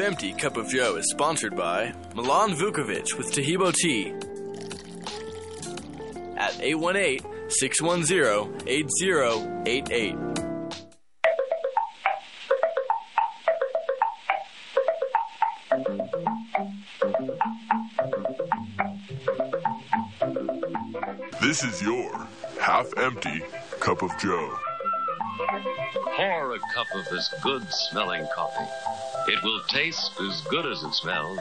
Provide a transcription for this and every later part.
Half Empty Cup of Joe is sponsored by Milan Vukovic with Tahibo Tea at 818 610 8088. This is your half empty cup of Joe. Pour a cup of this good smelling coffee. It will taste as good as it smells.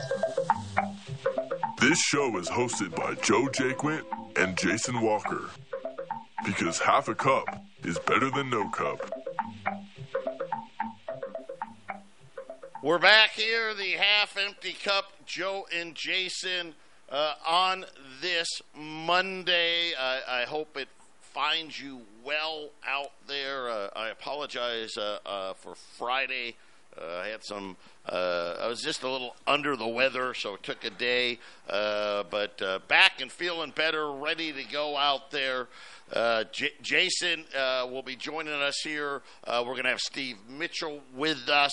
This show is hosted by Joe Jaquint and Jason Walker. Because half a cup is better than no cup. We're back here, the half empty cup, Joe and Jason, uh, on this Monday. I, I hope it finds you well out there. Uh, I apologize uh, uh for Friday. Uh, I had some. Uh, I was just a little under the weather, so it took a day. Uh, but uh, back and feeling better, ready to go out there. Uh, J- Jason will be joining us here. we're going to have Steve Mitchell with us.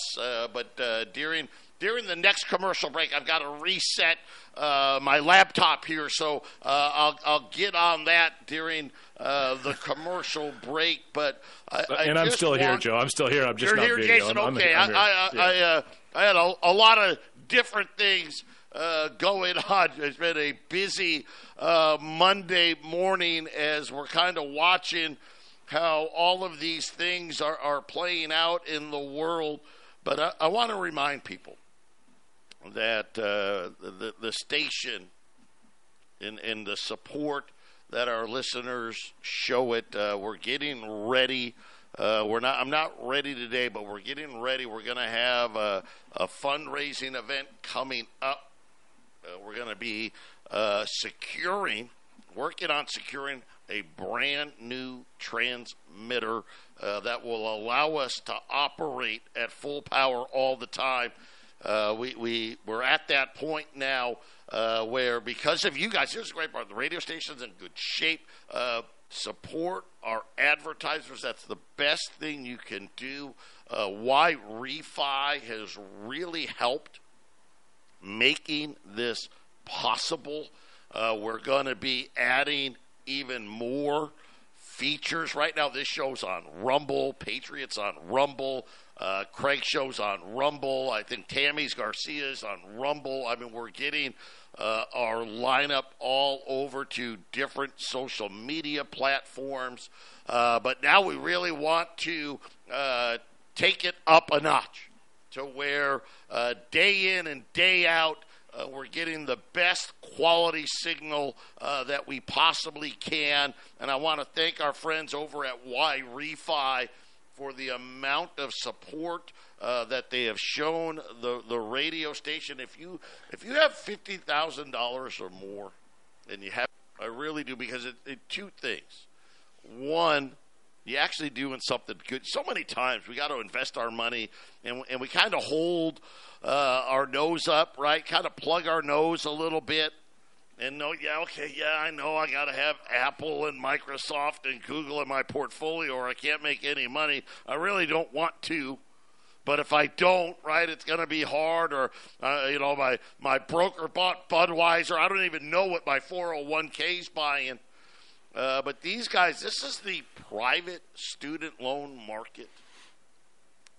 but during during the next commercial break, I've got to reset uh, my laptop here, so uh, I'll, I'll get on that during uh, the commercial break. But I, and I I'm still want, here, Joe. I'm still here. I'm just you're here, video. Jason. I'm, okay, I'm, I'm I, I, yeah. I, uh, I, had a, a, lot of different things uh, going on. It's been a busy uh, Monday morning as we're kind of watching how all of these things are, are playing out in the world. But I, I want to remind people that uh, the, the station and, and the support that our listeners show it. Uh, we're getting ready. Uh, we're not. I'm not ready today, but we're getting ready. We're going to have a, a, fundraising event coming up. Uh, we're going to be uh, securing, working on securing a brand new transmitter uh, that will allow us to operate at full power all the time uh, we, we, we're at that point now uh, where, because of you guys, here's the great part the radio station's in good shape. Uh, support our advertisers. That's the best thing you can do. Uh, YRefy has really helped making this possible. Uh, we're going to be adding even more features. Right now, this show's on Rumble, Patriots on Rumble. Uh, Craig shows on Rumble. I think Tammy's Garcia's on Rumble. I mean, we're getting uh, our lineup all over to different social media platforms. Uh, but now we really want to uh, take it up a notch to where uh, day in and day out, uh, we're getting the best quality signal that we possibly can. And I want to thank our friends over at Y Refi for the amount of support uh, that they have shown the the radio station. If you if you have fifty thousand dollars or more, and you have, I really do because it, it two things. One, you actually doing something good. So many times we got to invest our money, and and we kind of hold uh, our nose up, right? Kind of plug our nose a little bit and no, yeah, okay, yeah, I know I got to have Apple and Microsoft and Google in my portfolio or I can't make any money. I really don't want to. But if I don't, right, it's going to be hard. Or, uh, you know, my, my broker bought Budweiser. I don't even know what my 401k is buying. Uh, but these guys, this is the private student loan market.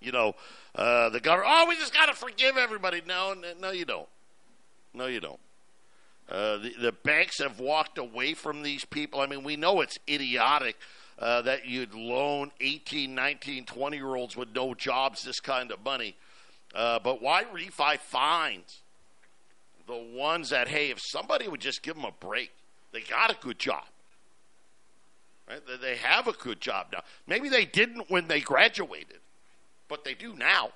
You know, uh, the government, oh, we just got to forgive everybody. No, no, you don't. No, you don't. Uh, the, the, banks have walked away from these people. I mean, we know it's idiotic uh, that you'd loan 18, 19, 20 year olds with no jobs this kind of money. Uh, but YRefy fines the ones that, hey, if somebody would just give them a break, they got a good job. Right? They have a good job now. Maybe they didn't when they graduated, but they do now.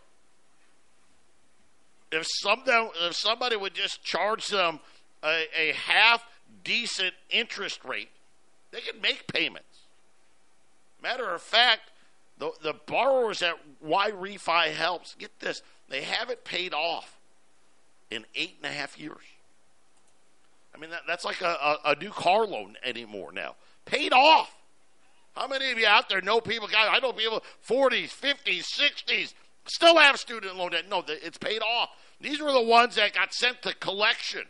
If, some, if somebody would just charge them a, a half decent interest rate, they can make payments. Matter of fact, the, the borrowers at YRefy helps, get this, they have it paid off in eight and a half years. I mean, that, that's like a, a, a, new car loan anymore now. Paid off. How many of you out there know people, guys, I know people 40s, 50s, 60s, still have student loan debt. No, it's paid off. These were the ones that got sent to collection.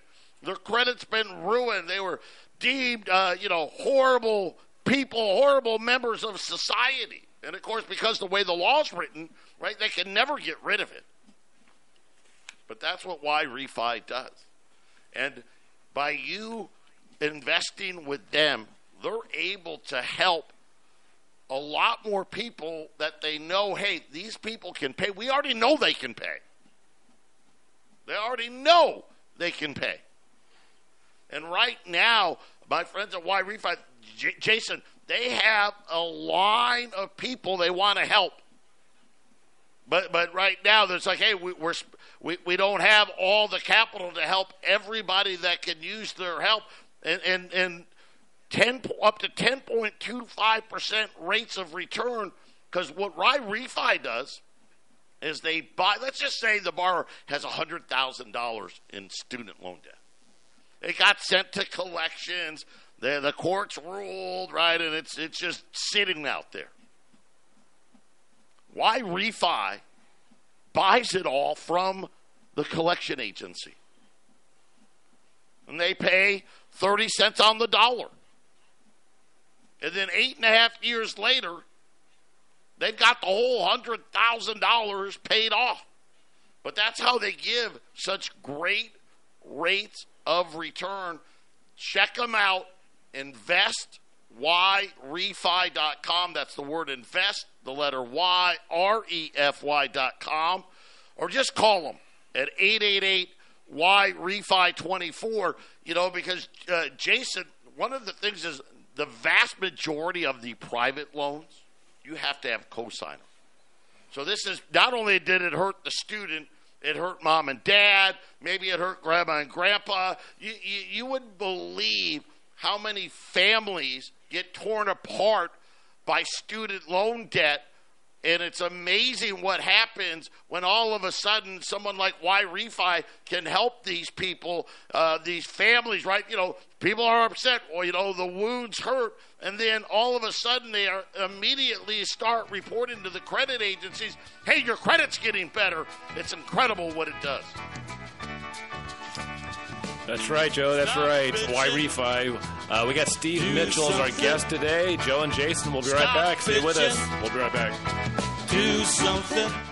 Their credit's been ruined. They were deemed, uh, you know, horrible people, horrible members of society. And of course, because the way the law's written, right, they can never get rid of it. But that's what YRefy does. And by you investing with them, they're able to help a lot more people that they know, hey, these people can pay. We already know they can pay. They already know they can pay. And right now, my friends at YRefy, J- Jason, they have a line of people they want to help. But but right now, there's like, hey, we, we're we, we don't have all the capital to help everybody that can use their help, and and and ten up to ten point two five percent rates of return. Because what YRefy does is they buy. Let's just say the borrower has hundred thousand dollars in student loan debt. It got sent to collections. The, the courts ruled, right, and it's it's just sitting out there. YRefy buys it all from the collection agency. And they pay 30 cents on the dollar. And then eight and a half years later, they've got the whole $100,000 paid off. But that's how they give such great rates of return. Check them out. Invest yrefy.com. That's the word invest, the letter Y, R E F Y.com. Or just call them at 888 YRefy 24. You know, because uh, Jason, one of the things is the vast majority of the private loans, you have to have cosigner. So this is not only did it hurt the student, it hurt mom and dad. Maybe it hurt grandma and grandpa. You, you, you wouldn't believe how many families get torn apart by student loan debt. And it's amazing what happens when all of a sudden someone like YRefy can help these people, uh, these families, right? You know, people are upset. Well, you know, the wounds hurt. And then all of a sudden they are immediately start reporting to the credit agencies, hey, your credit's getting better. It's incredible what it does. That's right, Joe. That's right. YRefy. Uh, we got Steve Do Mitchell as our guest today. Joe and Jason will be right back. Stay with us. We'll be right back. Do something.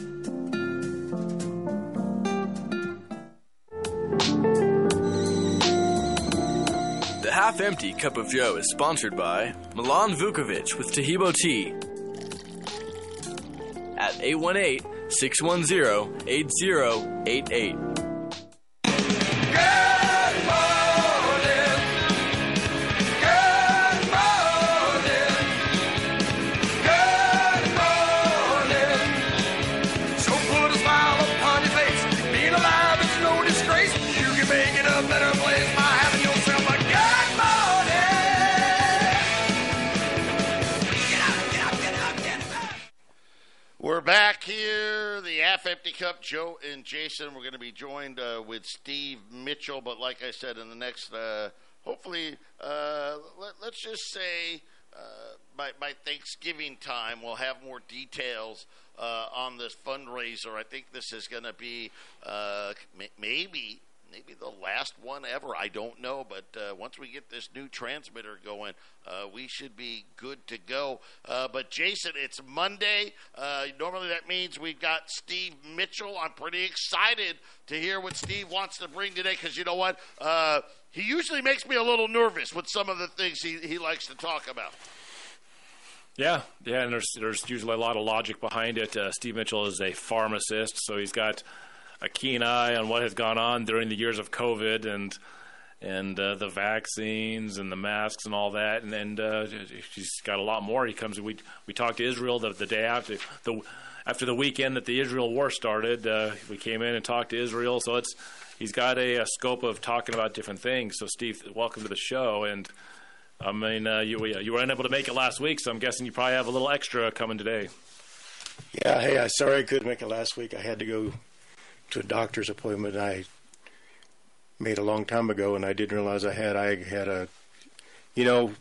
Half Empty Cup of Joe is sponsored by Milan Vukovic with Tahibo Tea at 818 610 8088. We're back here, the Half Empty Cup. Joe and Jason. We're going to be joined uh, with Steve Mitchell, but like I said, in the next, uh, hopefully, uh, let, us just say uh, by, by Thanksgiving time, we'll have more details uh, on this fundraiser. I think this is going to be uh, maybe maybe the last one ever. I don't know, but uh, once we get this new transmitter going, uh, we should be good to go. Uh, but Jason, it's Monday. Uh, normally that means we've got Steve Mitchell. I'm pretty excited to hear what Steve wants to bring today because you know what? Uh, he usually makes me a little nervous with some of the things he, he likes to talk about. Yeah, yeah, and there's there's usually a lot of logic behind it. Uh, Steve Mitchell is a pharmacist, so he's got a keen eye on what has gone on during the years of COVID and and uh, the vaccines and the masks and all that. And, and uh, he's got a lot more. He comes. We we talked to Israel the, the day after the after the weekend that the Israel war started. Uh, we came in and talked to Israel. So it's he's got a, a scope of talking about different things. So Steve, welcome to the show and. I mean, uh, you you were unable to make it last week, so I'm guessing you probably have a little extra coming today. Yeah, hey, I sorry I couldn't make it last week. I had to go to a doctor's appointment I made a long time ago, and I didn't realize I had. I had a, you know,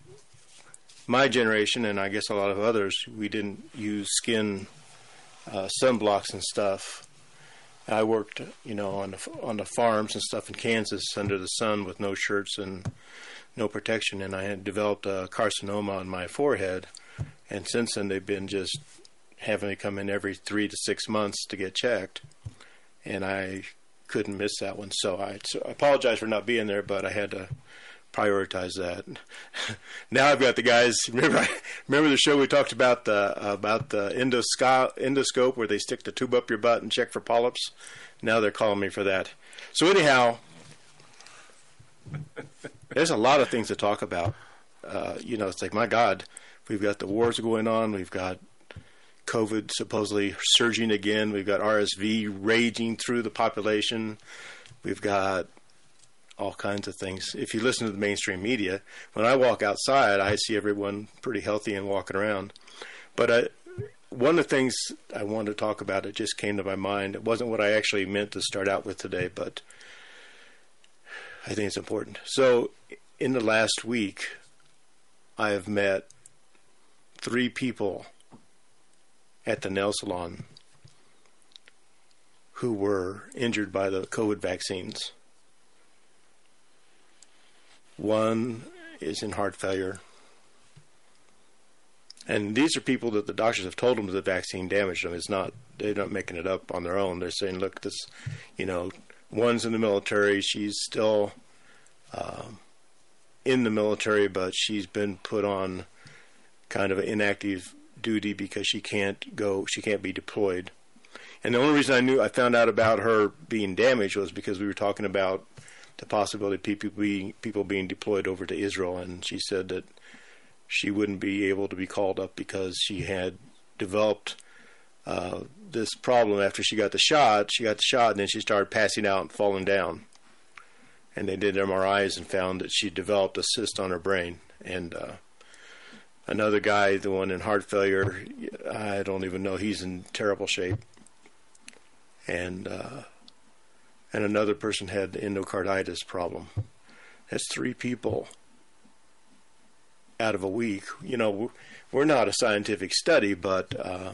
my generation, and I guess a lot of others, we didn't use skin uh, sunblocks and stuff. I worked, you know, on the on the farms and stuff in Kansas under the sun with no shirts and no protection, and I had developed a carcinoma on my forehead. And since then, they've been just having me come in every three to six months to get checked, and I couldn't miss that one. So I, so I apologize for not being there, but I had to prioritize that. now I've got the guys. Remember, remember the show we talked about the about the endoscope, endoscope where they stick the tube up your butt and check for polyps. Now they're calling me for that. So anyhow, there's a lot of things to talk about. Uh, you know, it's like my God, we've got the wars going on, we've got COVID supposedly surging again, we've got RSV raging through the population, we've got all kinds of things. If you listen to the mainstream media, when I walk outside, I see everyone pretty healthy and walking around. But I, one of the things I wanted to talk about, it just came to my mind. It wasn't what I actually meant to start out with today, but I think it's important. So, in the last week, I have met three people at the nail salon who were injured by the COVID vaccines. One is in heart failure. And these are people that the doctors have told them the vaccine damaged them. It's not, they're not making it up on their own. They're saying, look, this, you know, one's in the military. She's still um, in the military, but she's been put on kind of an inactive duty because she can't go, she can't be deployed. And the only reason I knew I found out about her being damaged was because we were talking about the possibility of people being people being deployed over to Israel, and she said that she wouldn't be able to be called up because she had developed uh, this problem after she got the shot. She got the shot, and then she started passing out and falling down. And they did MRIs and found that she developed a cyst on her brain. And uh, another guy, the one in heart failure, I don't even know. He's in terrible shape. And uh, and another person had endocarditis problem. That's three people out of a week. You know, we're not a scientific study, but uh,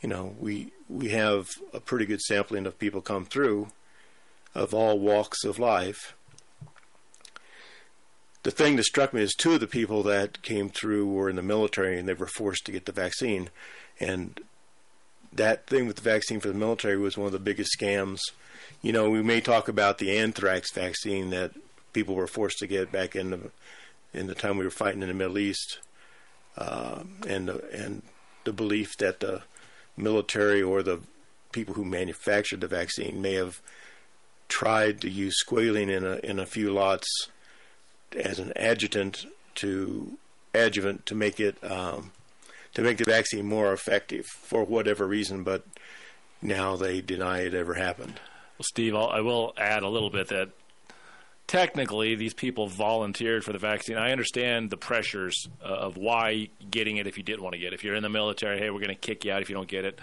you know, we we have a pretty good sampling of people come through of all walks of life. The thing that struck me is two of the people that came through were in the military and they were forced to get the vaccine. And that thing with the vaccine for the military was one of the biggest scams. You know, we may talk about the anthrax vaccine that people were forced to get back in the in the time we were fighting in the Middle East, uh, and and the belief that the military or the people who manufactured the vaccine may have tried to use squalene in a in a few lots as an adjutant to adjuvant to make it um, to make the vaccine more effective for whatever reason, but now they deny it ever happened. Well, Steve, I'll, I will add a little bit that technically these people volunteered for the vaccine. I understand the pressures uh, of why getting it if you didn't want to get it. If you're in the military, hey, we're going to kick you out if you don't get it.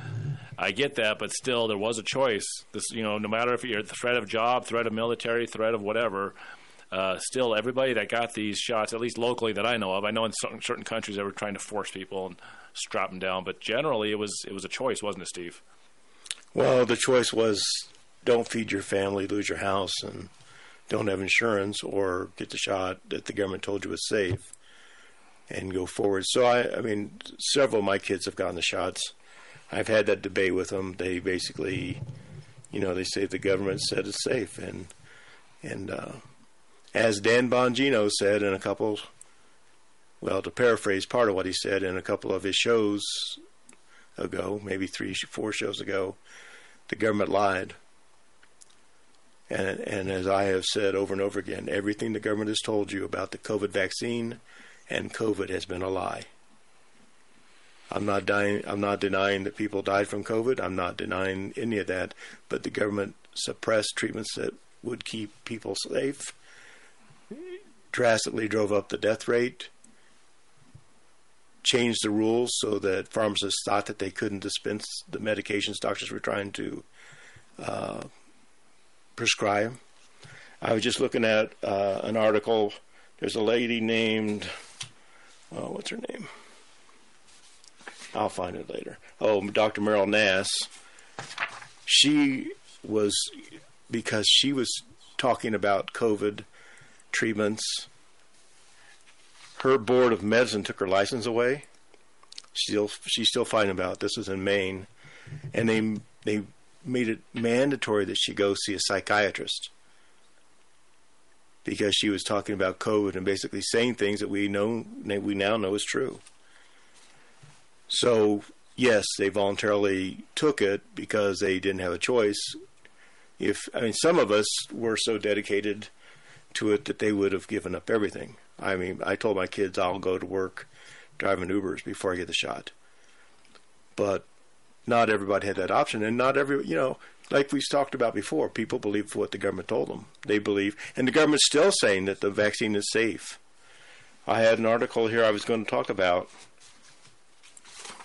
I get that, but still, there was a choice. This, you know, no matter if you're the threat of job, threat of military, threat of whatever. Uh, still, everybody that got these shots, at least locally that I know of, I know in certain, certain countries they were trying to force people and strap them down, but generally it was it was a choice, wasn't it, Steve? Well, the choice was don't feed your family, lose your house, and don't have insurance, or get the shot that the government told you was safe, and go forward. So I, I mean, several of my kids have gotten the shots. I've had that debate with them. They basically, you know, they say the government said it's safe, and and uh, as Dan Bongino said in a couple, well, to paraphrase part of what he said in a couple of his shows ago, maybe three, four shows ago, the government lied. And, and as I have said over and over again, everything the government has told you about the COVID vaccine and COVID has been a lie. I'm not dying. I'm not denying that people died from COVID. I'm not denying any of that. But the government suppressed treatments that would keep people safe, drastically drove up the death rate, changed the rules so that pharmacists thought that they couldn't dispense the medications doctors were trying to uh, prescribe. I was just looking at uh, an article. There's a lady named, oh, what's her name? I'll find it later. Oh, Dr. Meryl Nass. She was, because she was talking about COVID treatments, her board of medicine took her license away. Still, she's still fighting about it. this. Is in Maine, and they they made it mandatory that she go see a psychiatrist because she was talking about COVID and basically saying things that we know we now know is true. So yes, they voluntarily took it because they didn't have a choice. If I mean, some of us were so dedicated to it that they would have given up everything. I mean, I told my kids I'll go to work driving Ubers before I get the shot. But not everybody had that option, and not every you know, like we talked about before, people believe what the government told them. They believe, and the government's still saying that the vaccine is safe. I had an article here I was going to talk about.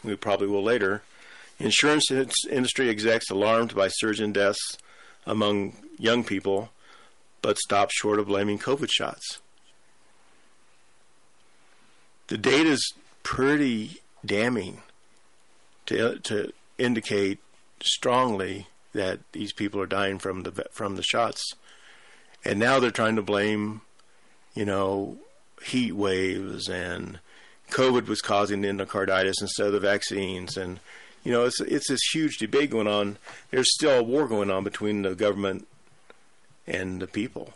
We probably will later. Insurance industry execs alarmed by surge in deaths among young people, but stop short of blaming COVID shots. The data is pretty damning to to indicate strongly that these people are dying from the from the shots, and now they're trying to blame, you know, heat waves and COVID was causing the endocarditis instead of the vaccines, and you know, it's it's this huge debate going on. There's still a war going on between the government and the people.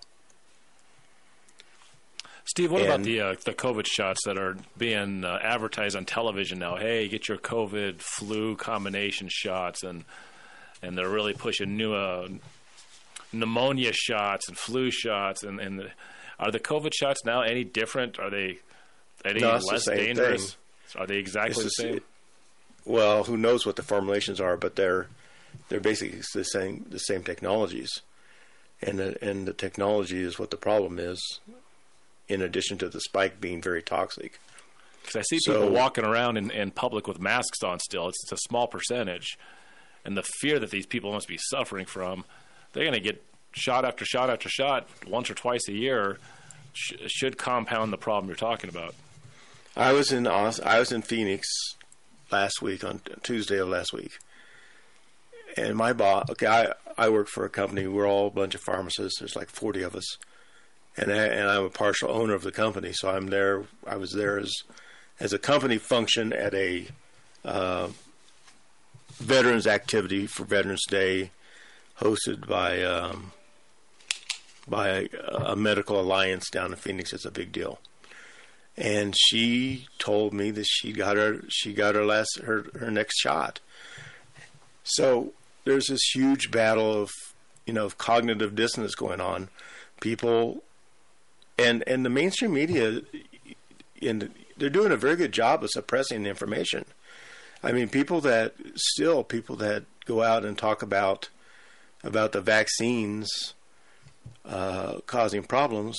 Steve, what and, about the uh, the COVID shots that are being uh, advertised on television now? Hey, get your COVID flu combination shots, and and they're really pushing new uh, pneumonia shots and flu shots, and and the, are the COVID shots now any different? Are they any no, less the dangerous? Thing. Are they exactly it's the same? well, who knows what the formulations are, but they're they're basically the same the same technologies, and the, and the technology is what the problem is in addition to the spike being very toxic. Because I see so, people walking around in, in public with masks on still. It's, it's a small percentage. And the fear that these people must be suffering from, they're going to get shot after shot after shot once or twice a year, sh- should compound the problem you're talking about. I was in I was in Phoenix last week on Tuesday of last week, and my boss. Okay, I I work for a company. We're all a bunch of pharmacists. There's like 40 of us, and I, and I'm a partial owner of the company. So I'm there. I was there as as a company function at a uh, veterans activity for Veterans Day, hosted by um, by a, a, medical alliance down in Phoenix. It's a big deal. And she told me that she got her she got her last her her next shot. So there's this huge battle of you know of cognitive dissonance going on. People and and the mainstream media, in they're doing a very good job of suppressing the information. I mean, people that still people that go out and talk about about the vaccines uh, causing problems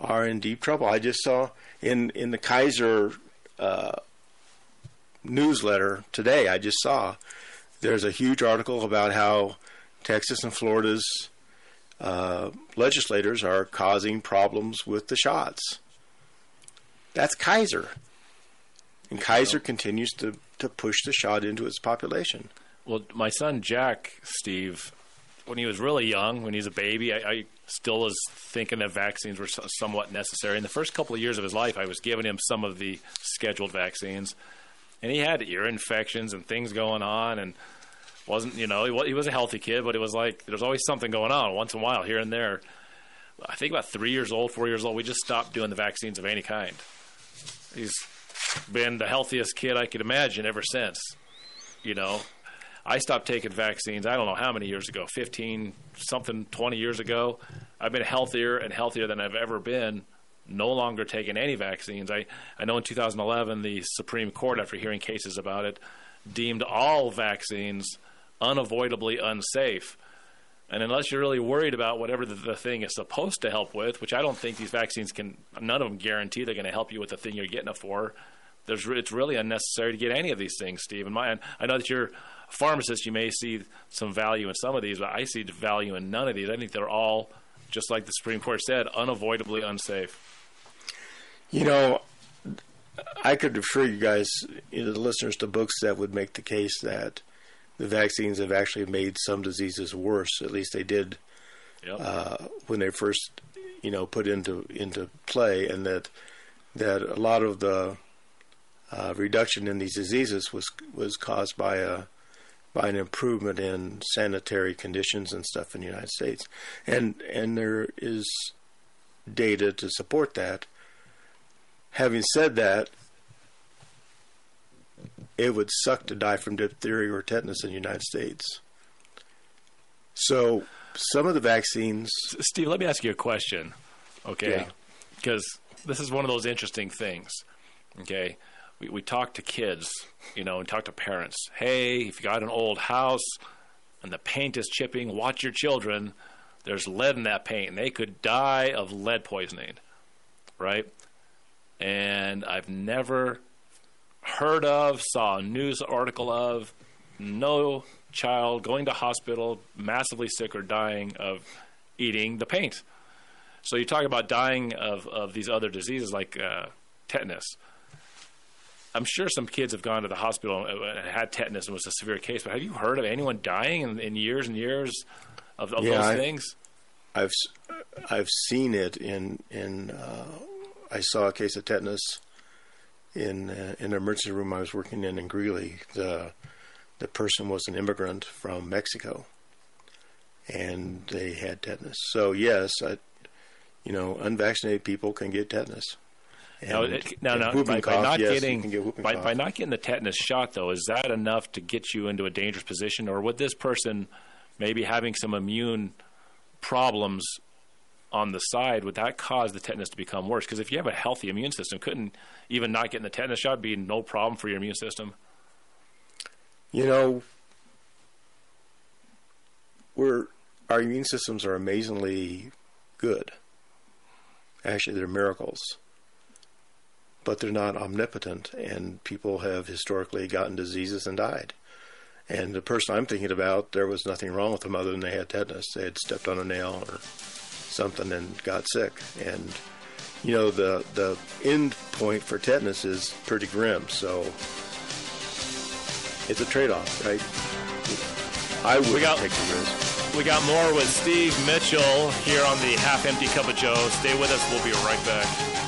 are in deep trouble. I just saw in in the Kaiser uh, newsletter today. I just saw there's a huge article about how Texas and Florida's uh, legislators are causing problems with the shots. That's Kaiser, and Kaiser continues to to push the shot into its population. Well, my son Jack, Steve, when he was really young, when he was a baby, I, I still was thinking that vaccines were somewhat necessary. In the first couple of years of his life, I was giving him some of the scheduled vaccines, and he had ear infections and things going on, and wasn't you know he was, a healthy kid, but it was like there's always something going on once in a while here and there. I think about three years old, four years old, we just stopped doing the vaccines of any kind. He's been the healthiest kid I could imagine ever since. You know, I stopped taking vaccines, I don't know how many years ago, 15, something, 20 years ago. I've been healthier and healthier than I've ever been, no longer taking any vaccines. I, I know in 2011, the Supreme Court, after hearing cases about it, deemed all vaccines unavoidably unsafe. And unless you're really worried about whatever the, the, thing is supposed to help with, which I don't think these vaccines can, none of them guarantee they're going to help you with the thing you're getting it for. There's, it's really unnecessary to get any of these things, Steve. And my, I know that you're a pharmacist. You may see some value in some of these, but I see value in none of these. I think they're all, just like the Supreme Court said, unavoidably unsafe. You know, I could refer you guys, you know, the listeners, to books that would make the case that the vaccines have actually made some diseases worse. At least they did yep. uh, when they first, you know, put into into play, and that that a lot of the uh, reduction in these diseases was was caused by a by an improvement in sanitary conditions and stuff in the United States, and and there is data to support that. Having said that, it would suck to die from diphtheria or tetanus in the United States. So some of the vaccines. Steve, let me ask you a question, okay? Because this is one of those interesting things, okay? We, we talk to kids, you know, and talk to parents. Hey, if you got an old house and the paint is chipping, watch your children. There's lead in that paint, and they could die of lead poisoning, right? And I've never heard of, saw a news article of, no child going to hospital massively sick or dying of eating the paint. So you talk about dying of, of these other diseases like uh, tetanus. I'm sure some kids have gone to the hospital and had tetanus and was a severe case, but have you heard of anyone dying in, in years and years of, of yeah, those I've, things? I've I've seen it in in uh, I saw a case of tetanus in uh, in an emergency room I was working in in Greeley. The the person was an immigrant from Mexico, and they had tetanus. So yes, I, you know, unvaccinated people can get tetanus. Now, it, now, now by, cough, by, not yes, getting get by, by not getting the tetanus shot, though, is that enough to get you into a dangerous position, or would this person maybe having some immune problems on the side, would that cause the tetanus to become worse? Because if you have a healthy immune system, couldn't even not getting the tetanus shot be no problem for your immune system? You know, we're our immune systems are amazingly good. Actually, they're miracles, but they're not omnipotent, and people have historically gotten diseases and died. And the person I'm thinking about, there was nothing wrong with them other than they had tetanus. They had stepped on a nail or something and got sick. And you know the the end point for tetanus is pretty grim. So it's a trade off, right? I would take the risk. We got more with Steve Mitchell here on the Half Empty Cup of Joe. Stay with us. We'll be right back.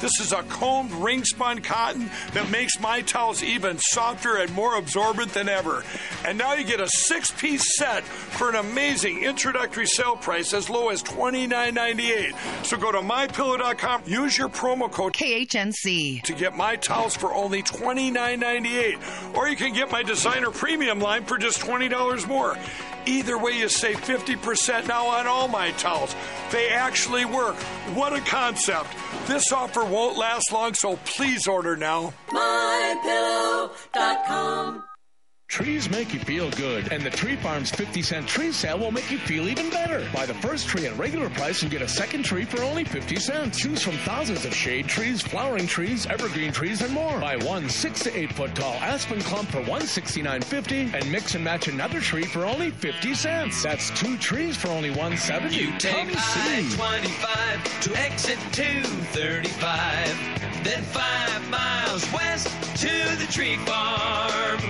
This is a combed ring spun cotton that makes my towels even softer and more absorbent than ever. And now you get a six piece set for an amazing introductory sale price as low as $29.98. So go to mypillow.com, use your promo code KHNC to get my towels for only $29.98. Or you can get my designer premium line for just $20 more. Either way, you save 50% now on all my towels. They actually work. What a concept. This offer won't last long, so please order now. MyPillow.com. Trees make you feel good, and the Tree Farms 50 cent tree sale will make you feel even better. Buy the first tree at regular price and get a second tree for only 50 cents. Choose from thousands of shade trees, flowering trees, evergreen trees, and more. Buy one 6 to 8 foot tall aspen clump for 169.50 and mix and match another tree for only 50 cents. That's two trees for only 170. You take Come see. I-25 to exit 235, then five miles west to the tree farm.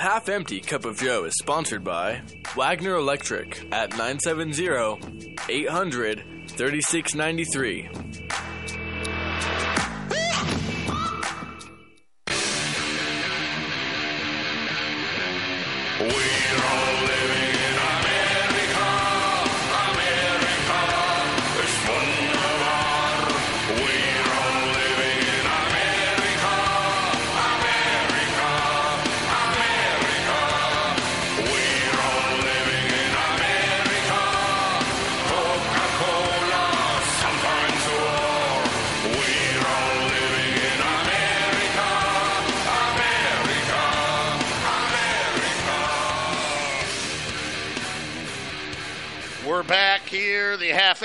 The Half Empty Cup of Joe is sponsored by Wagner Electric at 970 800 3693.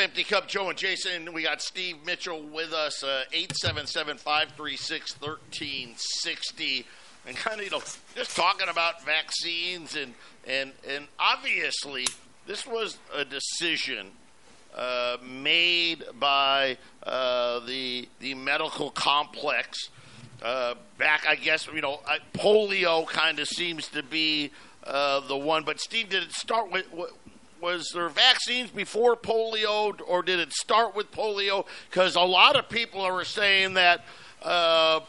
Empty cup. Joe and Jason, we got Steve Mitchell with us, uh, 877 536 1360. And kind of, you know, just talking about vaccines. And, and, and obviously, this was a decision uh, made by uh, the, the medical complex. Uh, back, I guess, you know, polio kind of seems to be uh, the one. But, Steve, did it start with. with was there vaccines before polio, or did it start with polio? Because a lot of people are saying that uh,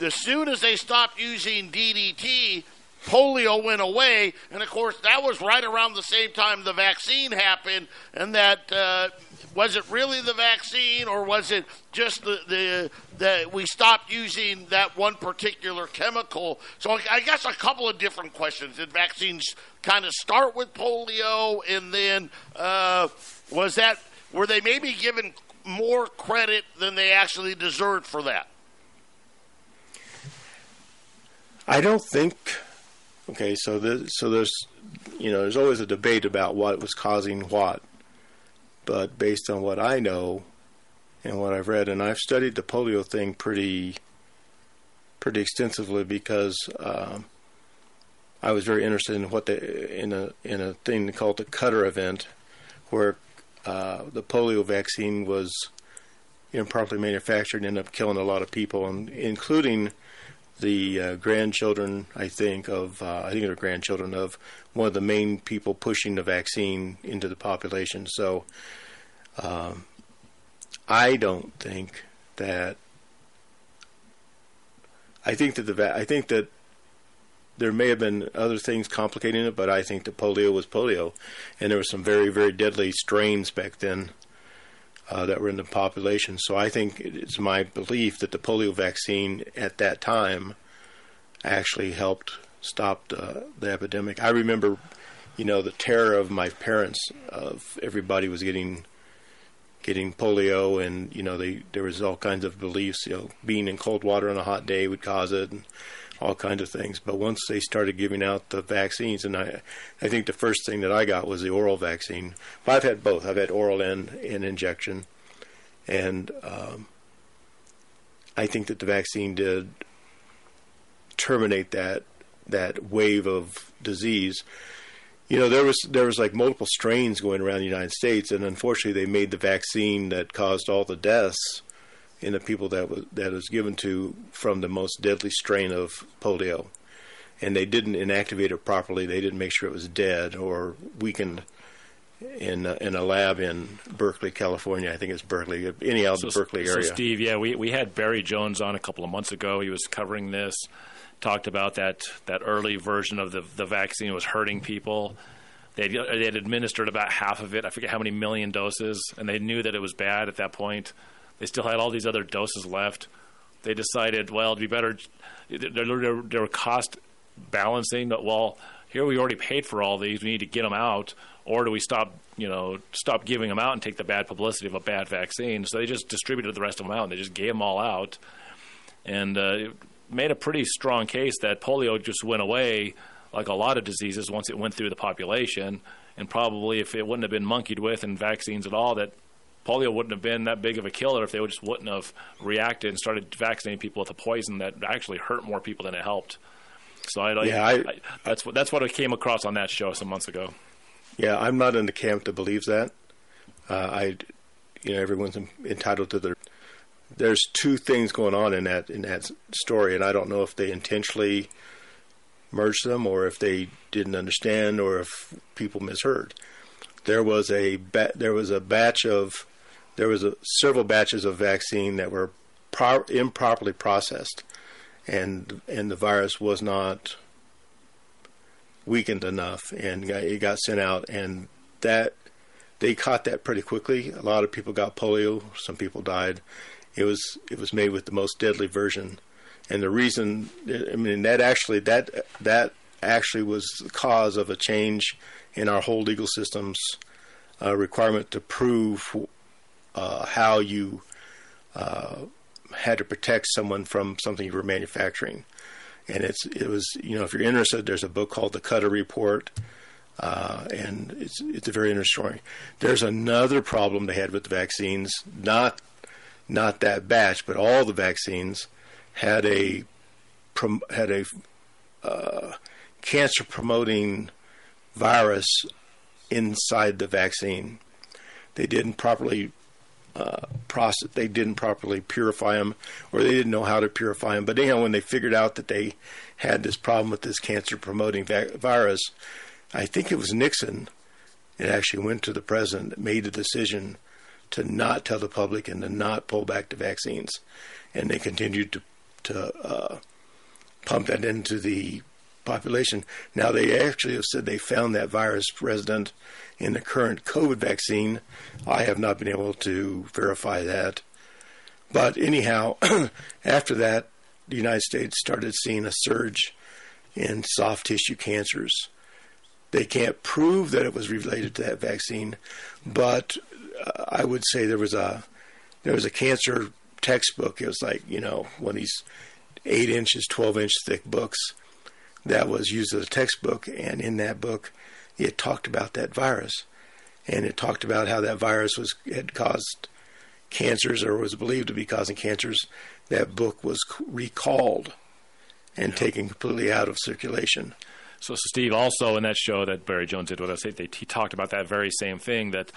as soon as they stopped using DDT, polio went away, and of course that was right around the same time the vaccine happened, and that. Uh, was it really the vaccine, or was it just the, the that we stopped using that one particular chemical? So I guess a couple of different questions. Did vaccines kind of start with polio, and then uh, was that were they maybe given more credit than they actually deserved for that? I don't think. Okay, so the, so there's you know there's always a debate about what was causing what, but based on what I know and what I've read, and I've studied the polio thing pretty pretty extensively because um, I was very interested in what the in a in a thing called the Cutter event, where uh, the polio vaccine was improperly manufactured and ended up killing a lot of people, and including the uh, grandchildren, I think of uh, I think they're grandchildren of one of the main people pushing the vaccine into the population. So um, I don't think that I think that the va- I think that there may have been other things complicating it, but I think that polio was polio, and there were some very very deadly strains back then uh, that were in the population. So I think it's my belief that the polio vaccine at that time actually helped stop the, epidemic. I remember, you know, the terror of my parents of everybody was getting getting polio, and you know, they there was all kinds of beliefs. You know, being in cold water on a hot day would cause it. And, all kinds of things. But once they started giving out the vaccines, and I, I think the first thing that I got was the oral vaccine. Well, I've had both. I've had oral and, and injection, and um, I think that the vaccine did terminate that that wave of disease. You know, there was there was like multiple strains going around the United States, and unfortunately, they made the vaccine that caused all the deaths in the people that was that was given to from the most deadly strain of polio, and they didn't inactivate it properly. They didn't make sure it was dead or weakened in uh, in a lab in Berkeley, California. I think it's Berkeley, any out so, the Berkeley area. So, Steve, yeah, we we had Barry Jones on a couple of months ago. He was covering this, talked about that that early version of the the vaccine was hurting people. They had, they had administered about half of it. I forget how many million doses, and they knew that it was bad at that point. They still had all these other doses left. They decided, well, it'd be better. They were cost balancing. Well, here we already paid for all these. We need to get them out, or do we stop? You know, stop giving them out and take the bad publicity of a bad vaccine. So they just distributed the rest of them out. And they just gave them all out, and uh, made a pretty strong case that polio just went away, like a lot of diseases, once it went through the population. And probably if it wouldn't have been monkeyed with in vaccines at all, that polio wouldn't have been that big of a killer if they just wouldn't have reacted and started vaccinating people with a poison that actually hurt more people than it helped. So I, yeah, I, I, that's what that's what I came across on that show some months ago. Yeah, I'm not in the camp that believes that. Uh, I, you know, everyone's entitled to their. There's two things going on in that in that story, and I don't know if they intentionally merged them or if they didn't understand or if people misheard. There was a ba- there was a batch of there was a, several batches of vaccine that were pro- improperly processed, and and the virus was not weakened enough, and it got sent out, and that they caught that pretty quickly. A lot of people got polio. Some people died. It was it was made with the most deadly version, and the reason I mean that actually that that actually was the cause of a change in our whole legal system's uh, requirement to prove uh, how you uh, had to protect someone from something you were manufacturing. And it's it was you know if you're interested, there's a book called The Cutter Report, uh, and it's it's a very interesting story. There's another problem they had with the vaccines, not not that batch, but all the vaccines had a had a uh, cancer promoting virus inside the vaccine. They didn't properly uh, process. They didn't properly purify them, or they didn't know how to purify them. But anyhow, when they figured out that they had this problem with this cancer-promoting va- virus, I think it was Nixon. It actually went to the president, made a decision to not tell the public and to not pull back the vaccines, and they continued to to uh, pump that into the population. Now they actually have said they found that virus resident in the current COVID vaccine. I have not been able to verify that. But anyhow, after that, the United States started seeing a surge in soft tissue cancers. They can't prove that it was related to that vaccine, but uh, I would say there was a there was a cancer textbook. It was like you know one of these eight inches, twelve inch thick books that was used as a textbook, and in that book it talked about that virus, and it talked about how that virus was had caused cancers or was believed to be causing cancers. That book was recalled and yeah. taken completely out of circulation. So, Steve, also in that show that Barry Jones did with us, they, he talked about that very same thing that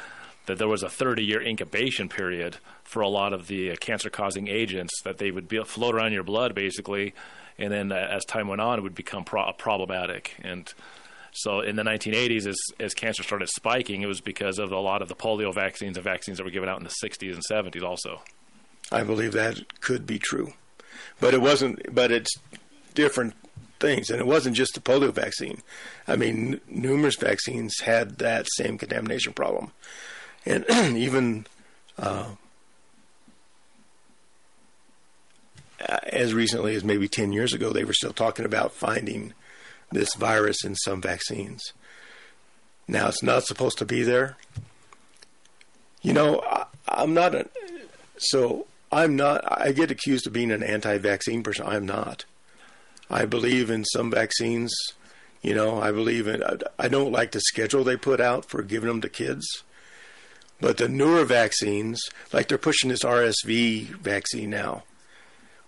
that there was a 30-year incubation period for a lot of the uh, cancer-causing agents that they would be, float around your blood basically and then uh, as time went on, it would become pro- problematic. And so in the 1980s, as, as cancer started spiking, it was because of a lot of the polio vaccines and vaccines that were given out in the 60s and 70s also. I believe that could be true, but it wasn't. But it's different things, and it wasn't just the polio vaccine. I mean, n- numerous vaccines had that same contamination problem, and even uh, Uh, as recently as maybe ten years ago, they were still talking about finding this virus in some vaccines. Now it's not supposed to be there. You know, I, I'm not a, so I'm not. I get accused of being an anti-vaccine person. I'm not. I believe in some vaccines. You know, I believe in. I don't like the schedule they put out for giving them to kids. But the newer vaccines, like they're pushing this RSV vaccine now,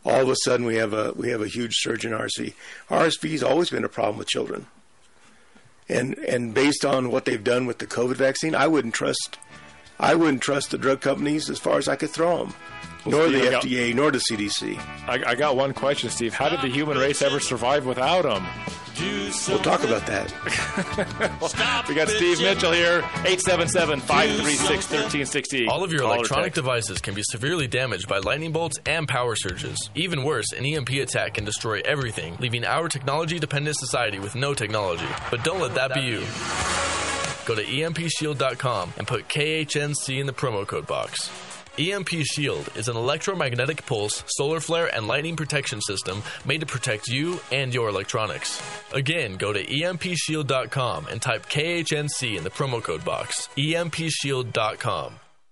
all of a sudden we have a we have a huge surge in RSV. RSV has always been a problem with children, and and based on what they've done with the COVID vaccine, I wouldn't trust I wouldn't trust the drug companies as far as I could throw them, nor Steve, the I got- FDA, nor the CDC. I, I got one question, Steve. How did the human race ever survive without them? We'll talk about that. we got Steve Mitchell here, 877-536-1360. All of your Call electronic devices can be severely damaged by lightning bolts and power surges. Even worse, an EMP attack can destroy everything, leaving our technology dependent society with no technology. But don't let that be you. Go to EMPShield.com and put KHNC in the promo code box. EMP Shield is an electromagnetic pulse, solar flare, and lightning protection system made to protect you and your electronics. Again, go to EMPShield.com and type KHNC in the promo code box. EMPShield.com.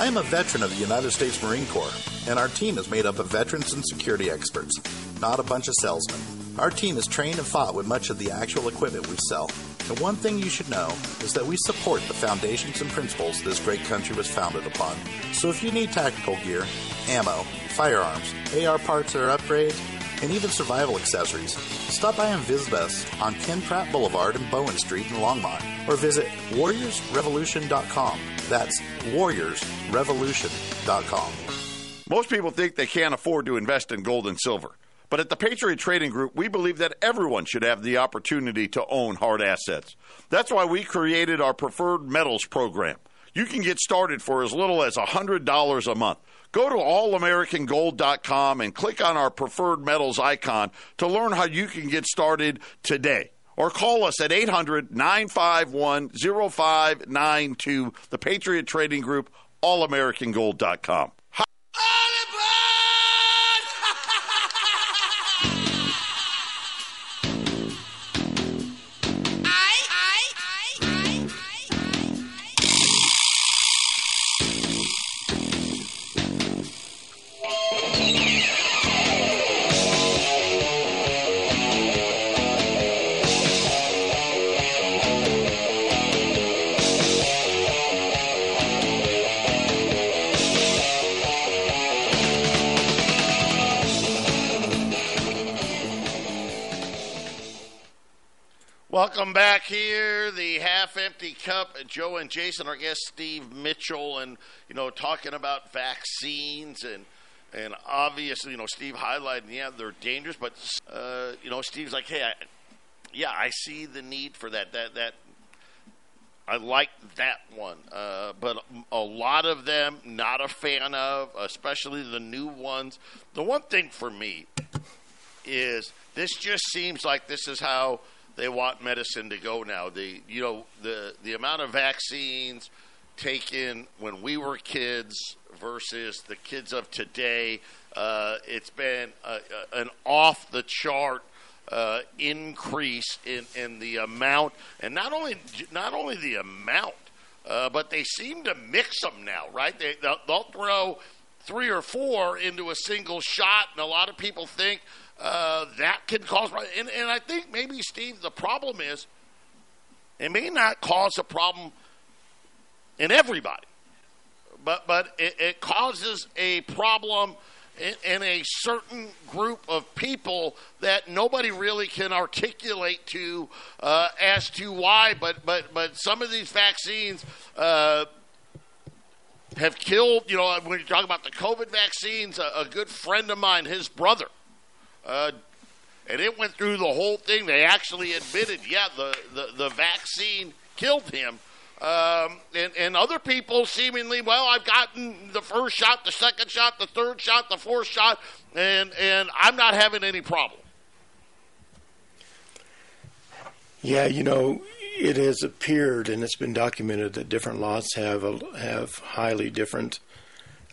I am a veteran of the United States Marine Corps, and our team is made up of veterans and security experts, not a bunch of salesmen. Our team is trained and fought with much of the actual equipment we sell. And one thing you should know is that we support the foundations and principles this great country was founded upon. So if you need tactical gear, ammo, firearms, AR parts or upgrades, and even survival accessories, stop by and visit us on Ken Pratt Boulevard and Bowen Street in Longmont, or visit warriorsrevolution.com. That's warriorsrevolution.com. Most people think they can't afford to invest in gold and silver. But at the Patriot Trading Group, we believe that everyone should have the opportunity to own hard assets. That's why we created our Preferred Metals program. You can get started for as little as $100 a month. Go to allamericangold.com and click on our Preferred Metals icon to learn how you can get started today. Or call us at 800 951 0592, the Patriot Trading Group, allamericangold.com. here, the half empty cup. Joe and Jason, our guest Steve Mitchell, and you know, talking about vaccines and and obviously, you know, Steve highlighting, yeah, they're dangerous, but uh, you know, Steve's like, hey, I, yeah, I see the need for that. That that I like that one, uh, but a lot of them not a fan of, especially the new ones. The one thing for me is this just seems like this is how they want medicine to go now. The you know the the amount of vaccines taken when we were kids versus the kids of today. Uh, it's been a, a, an off the chart uh, increase in, in the amount, and not only not only the amount, uh, but they seem to mix them now, right? They they'll, they'll throw three or four into a single shot, and a lot of people think uh, that can cause. And, and I think maybe Steve, the problem is it may not cause a problem in everybody, but but it, it causes a problem in, in, a certain group of people that nobody really can articulate to uh, as to why. But but but some of these vaccines. Uh, have killed, you know, when you talk about the COVID vaccines, a, a good friend of mine, his brother, uh, and it went through the whole thing. They actually admitted, yeah, the, the, the vaccine killed him. Um, and, and other people seemingly, well, I've gotten the first shot, the second shot, the third shot, the fourth shot, and, and I'm not having any problem. Yeah, you know, it has appeared and it's been documented that different lots have have highly different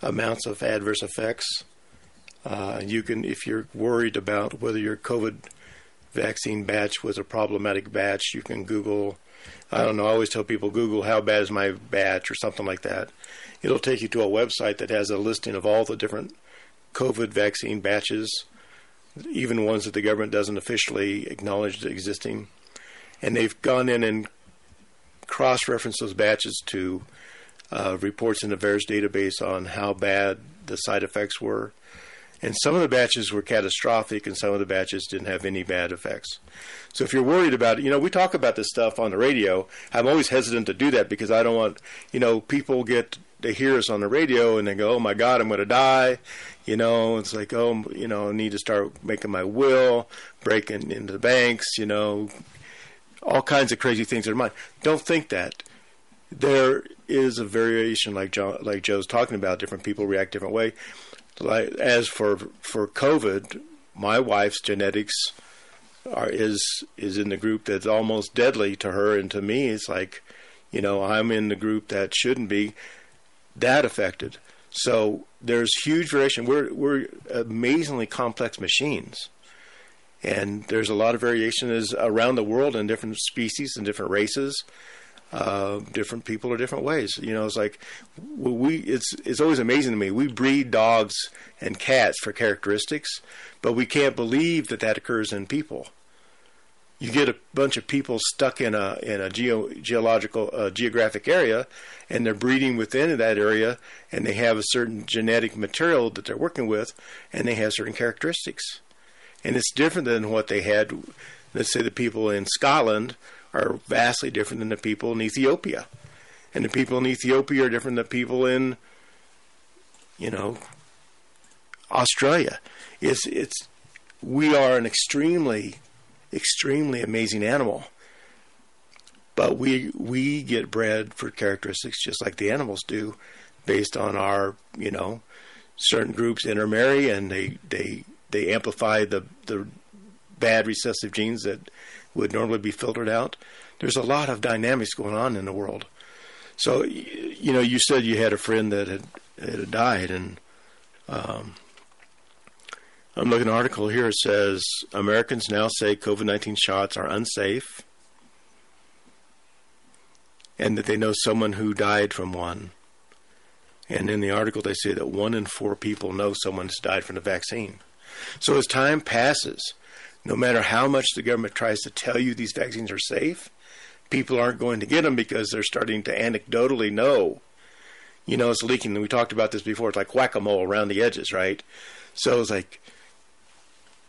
amounts of adverse effects. Uh, you can, if you're worried about whether your COVID vaccine batch was a problematic batch, you can Google I don't know. I always tell people Google how bad is my batch or something like that. It'll take you to a website that has a listing of all the different COVID vaccine batches, even ones that the government doesn't officially acknowledge existing. And they've gone in and cross referenced those batches to uh, reports in the VAERS database on how bad the side effects were. And some of the batches were catastrophic, and some of the batches didn't have any bad effects. So if you're worried about it, you know, we talk about this stuff on the radio. I'm always hesitant to do that because I don't want, you know, people get they hear us on the radio and they go, "Oh my God, I'm going to die." You know, it's like, "Oh, you know, I need to start making my will, breaking into the banks." You know, all kinds of crazy things in mind. Don't think that. There is a variation, like like Joe's talking about. Different people react different way. Like as for for COVID, my wife's genetics are, is is in the group that's almost deadly to her, and to me, it's like, you know, I'm in the group that shouldn't be that affected. So there's huge variation. We're we're amazingly complex machines, and there's a lot of variation is around the world in different species and different races. Uh, different people are different ways. You know, it's like we. It's it's always amazing to me. We breed dogs and cats for characteristics, but we can't believe that that occurs in people you get a bunch of people stuck in a in a geo, geological uh, geographic area, and they're breeding within that area, and they have a certain genetic material that they're working with, and they have certain characteristics, and it's different than what they had. Let's say the people in Scotland are vastly different than the people in Ethiopia, and the people in Ethiopia are different than the people in, you know, Australia. It's it's we are an extremely extremely amazing animal. But we we get bred for characteristics just like the animals do, based on our you know certain groups intermarry and they they they amplify the the bad recessive genes that would normally be filtered out. There's a lot of dynamics going on in the world. So you know, you said you had a friend that had had died, and um, I'm looking at an article here. It says Americans now say COVID 19 shots are unsafe and that they know someone who died from one. And in the article, they say that one in four people know someone has died from the vaccine. So as time passes, no matter how much the government tries to tell you these vaccines are safe, people aren't going to get them because they're starting to anecdotally know. You know, it's leaking. We talked about this before. It's like whack a mole around the edges, right? So it's like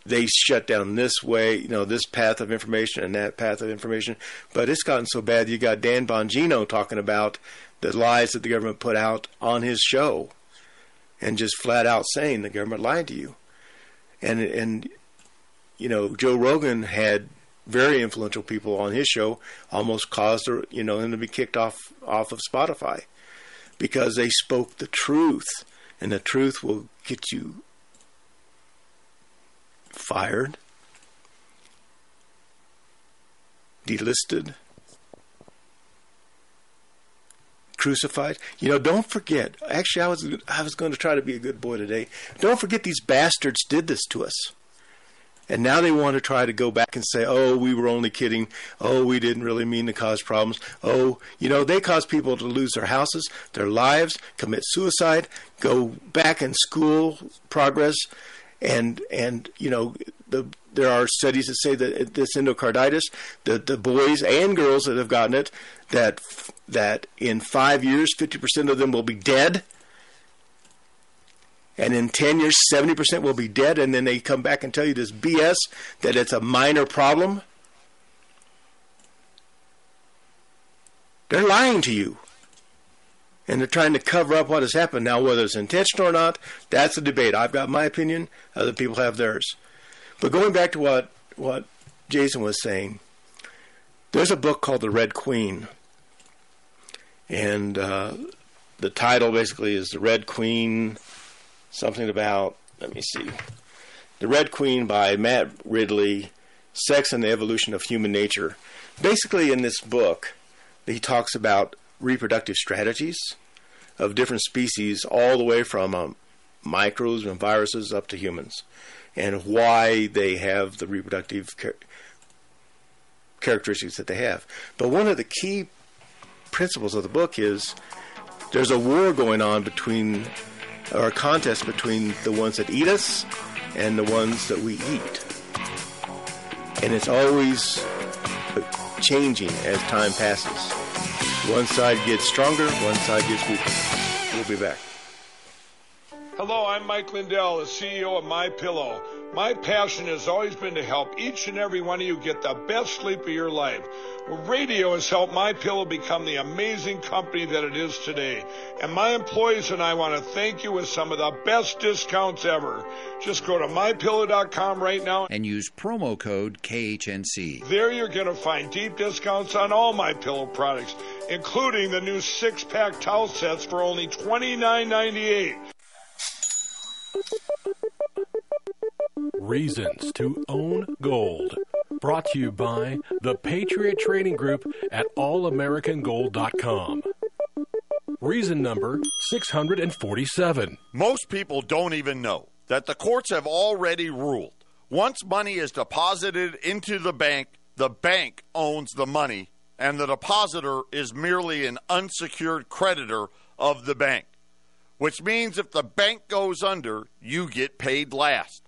they shut down this way, you know, this path of information and that path of information. But it's gotten so bad. You got Dan Bongino talking about the lies that the government put out on his show, and just flat out saying the government lied to you. And and you know, Joe Rogan had very influential people on his show, almost caused you know him to be kicked off off of Spotify because they spoke the truth, and the truth will get you fired, delisted, crucified. You know, don't forget. Actually, I was I was going to try to be a good boy today. Don't forget these bastards did this to us. And now they want to try to go back and say, oh, we were only kidding. Oh, we didn't really mean to cause problems. Oh, you know, they cause people to lose their houses, their lives, commit suicide, go back in school progress, and and you know the there are studies that say that this endocarditis, the the boys and girls that have gotten it, that that in five years, fifty percent of them will be dead. And in 10 years, 70% will be dead, and then they come back and tell you this BS that it's a minor problem. They're lying to you. And they're trying to cover up what has happened. Now, whether it's intentional or not, that's a debate. I've got my opinion, other people have theirs. But going back to what, what Jason was saying, there's a book called The Red Queen. And uh, the title basically is The Red Queen, something about, let me see, The Red Queen by Matt Ridley, Sex and the Evolution of Human Nature. Basically, in this book, he talks about reproductive strategies of different species, all the way from um, microbes and viruses up to humans, and why they have the reproductive char- characteristics that they have. But one of the key principles of the book is there's a war going on between, or a contest between the ones that eat us and the ones that we eat. And it's always changing as time passes. One side gets stronger, one side gets weaker. We'll be back. Hello, I'm Mike Lindell, the CEO of My Pillow. My passion has always been to help each and every one of you get the best sleep of your life. Radio has helped My Pillow become the amazing company that it is today. And my employees and I want to thank you with some of the best discounts ever. Just go to mypillow.com right now and use promo code KHNC. There you're going to find deep discounts on all My Pillow products, including the new six-pack towel sets for only $29.98. Reasons to Own Gold. Brought to you by the Patriot Trading Group at allamericangold.com. Reason number 647. Most people don't even know that the courts have already ruled once money is deposited into the bank, the bank owns the money, and the depositor is merely an unsecured creditor of the bank. Which means if the bank goes under, you get paid last.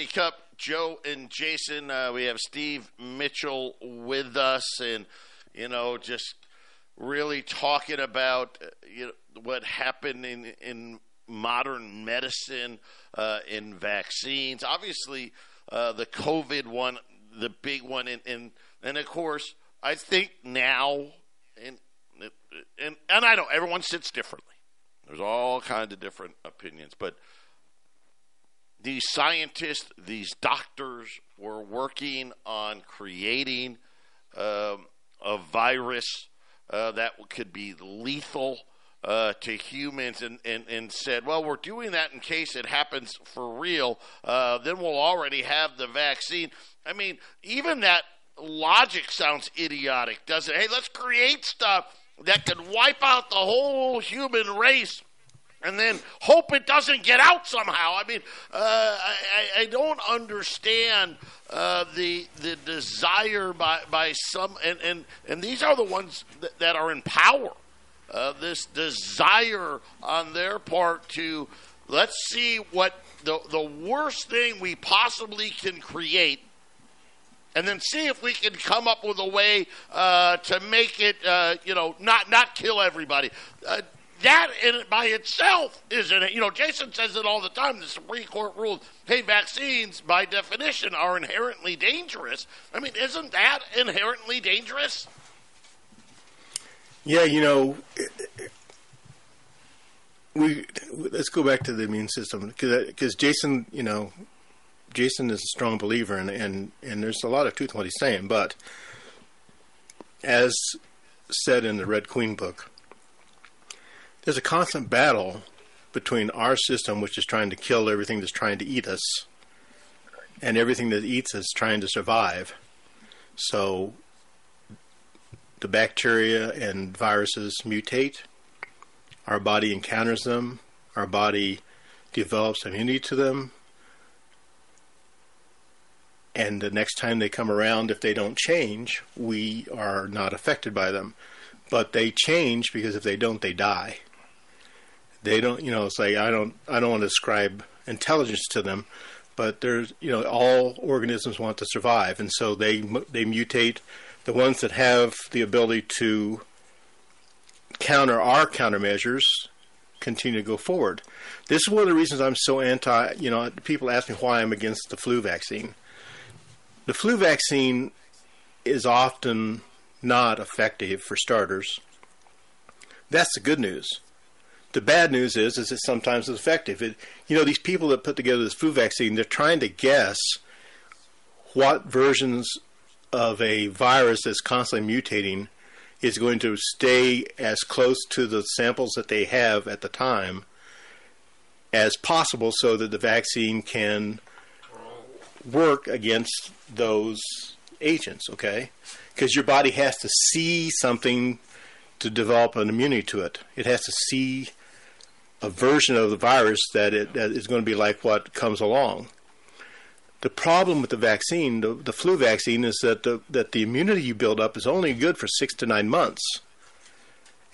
50 Cup, Joe and Jason. Uh, we have Steve Mitchell with us, and, you know, just really talking about uh, you know, what happened in, in modern medicine, uh, in vaccines. Obviously, uh, the COVID one, the big one. And, and, and of course, I think now, and, and, and I know everyone sits differently. There's all kinds of different opinions, but – these scientists, these doctors were working on creating um, a virus uh, that could be lethal uh, to humans and, and, and said, well, we're doing that in case it happens for real. Uh, then we'll already have the vaccine. I mean, even that logic sounds idiotic, doesn't it? Hey, let's create stuff that can wipe out the whole human race and then hope it doesn't get out somehow. I mean, uh, I, I, don't understand uh, the the desire by by some, and and, and these are the ones that, that are in power. Uh, this desire on their part to let's see what the the worst thing we possibly can create and then see if we can come up with a way uh, to make it, uh, you know, not not kill everybody. That in by itself isn't it. You know, Jason says it all the time. The Supreme Court ruled, hey, vaccines by definition are inherently dangerous. I mean, isn't that inherently dangerous? Yeah, you know, we let's go back to the immune system because Jason, you know, Jason is a strong believer, and and and there's a lot of truth in what he's saying. But as said in the Red Queen book, there's a constant battle between our system, which is trying to kill everything that's trying to eat us, and everything that eats us trying to survive. So the bacteria and viruses mutate. Our body encounters them. Our body develops immunity to them and the next time they come around, if they don't change, we are not affected by them. But they change because if they don't, they die. They don't, you know, it's like I don't, I don't want to ascribe intelligence to them, but there's, you know, all organisms want to survive, and so they they mutate. The ones that have the ability to counter our countermeasures continue to go forward. This is one of the reasons I'm so anti. You know, people ask me why I'm against the flu vaccine the flu vaccine is often not effective for starters. That's the good news. The bad news is, is it sometimes is effective. It, you know, these people that put together this flu vaccine, they're trying to guess what versions of a virus that's constantly mutating is going to stay as close to the samples that they have at the time as possible so that the vaccine can work against those agents, okay? Because your body has to see something to develop an immunity to it. It has to see a version of the virus that it that is going to be like what comes along. The problem with the vaccine, the, the flu vaccine, is that the that the immunity you build up is only good for six to nine months,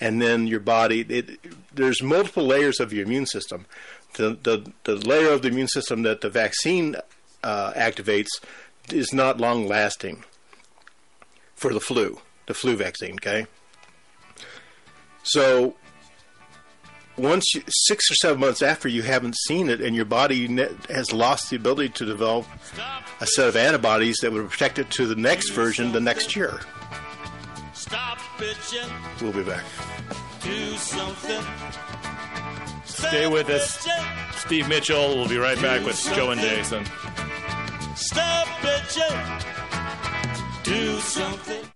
and then your body it, there's multiple layers of your immune system. The, the the layer of the immune system that the vaccine uh, activates is not long lasting for the flu, the flu vaccine. Okay, so once you, six or seven months after you haven't seen it, and your body has lost the ability to develop a set of antibodies that would protect it to the next version the next year. Stop bitching. We'll be back. Do something. Stay with us. Steve Mitchell. We'll be right back with Joe and Jason. Stop bitching. Do something.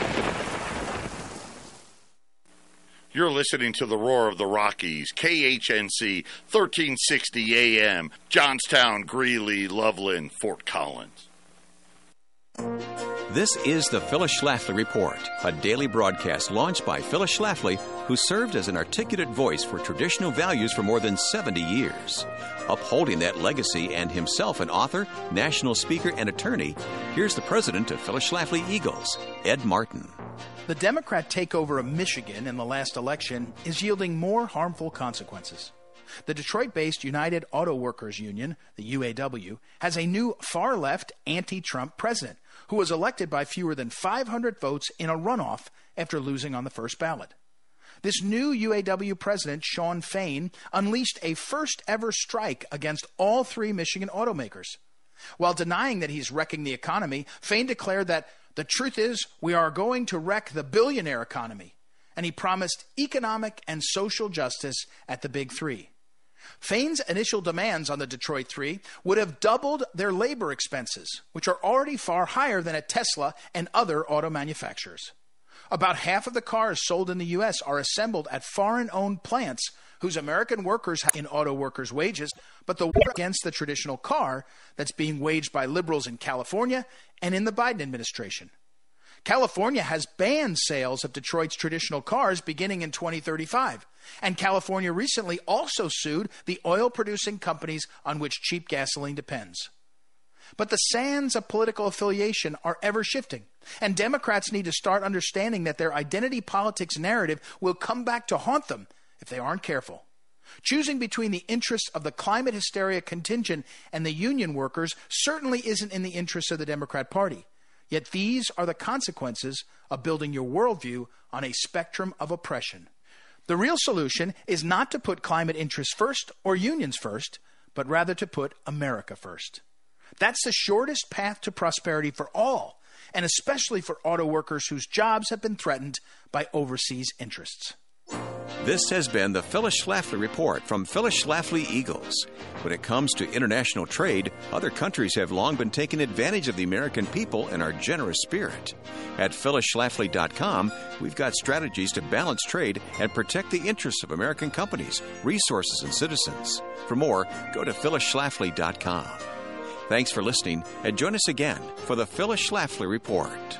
You're listening to the roar of the Rockies, KHNC, 1360 AM, Johnstown, Greeley, Loveland, Fort Collins. This is the Phyllis Schlafly Report, a daily broadcast launched by Phyllis Schlafly, who served as an articulate voice for traditional values for more than 70 years. Upholding that legacy and himself an author, national speaker, and attorney, here's the president of Phyllis Schlafly Eagles, Ed Martin. The Democrat takeover of Michigan in the last election is yielding more harmful consequences. The Detroit based United Auto Workers Union, the UAW, has a new far left anti Trump president who was elected by fewer than 500 votes in a runoff after losing on the first ballot. This new UAW president, Shawn Fain, unleashed a first ever strike against all three Michigan automakers. While denying that he's wrecking the economy, Fain declared that the truth is we are going to wreck the billionaire economy. And he promised economic and social justice at the Big Three. Fain's initial demands on the Detroit Three would have doubled their labor expenses, which are already far higher than at Tesla and other auto manufacturers. About half of the cars sold in the U.S. are assembled at foreign owned plants whose American workers have in auto workers' wages, but the war against the traditional car that's being waged by liberals in California and in the Biden administration. California has banned sales of Detroit's traditional cars beginning in 2035. And California recently also sued the oil producing companies on which cheap gasoline depends. But the sands of political affiliation are ever shifting. And Democrats need to start understanding that their identity politics narrative will come back to haunt them if they aren't careful. Choosing between the interests of the climate hysteria contingent and the union workers certainly isn't in the interests of the Democrat Party. Yet these are the consequences of building your worldview on a spectrum of oppression. The real solution is not to put climate interests first or unions first, but rather to put America first. That's the shortest path to prosperity for all, and especially for auto workers whose jobs have been threatened by overseas interests. This has been the Phyllis Schlafly Report from Phyllis Schlafly Eagles. When it comes to international trade, other countries have long been taking advantage of the American people and our generous spirit. At phyllisschlafly.com, we've got strategies to balance trade and protect the interests of American companies, resources, and citizens. For more, go to phyllisschlafly.com. Thanks for listening, and join us again for the Phyllis Schlafly Report.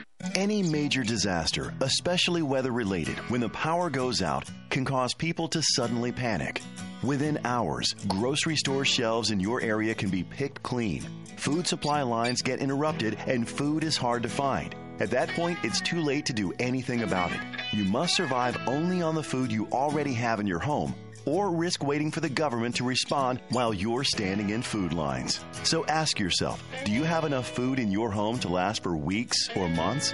Any major disaster, especially weather related, when the power goes out, can cause people to suddenly panic. Within hours, grocery store shelves in your area can be picked clean. Food supply lines get interrupted and food is hard to find. At that point, it's too late to do anything about it. You must survive only on the food you already have in your home or risk waiting for the government to respond while you're standing in food lines. So ask yourself do you have enough food in your home to last for weeks or months?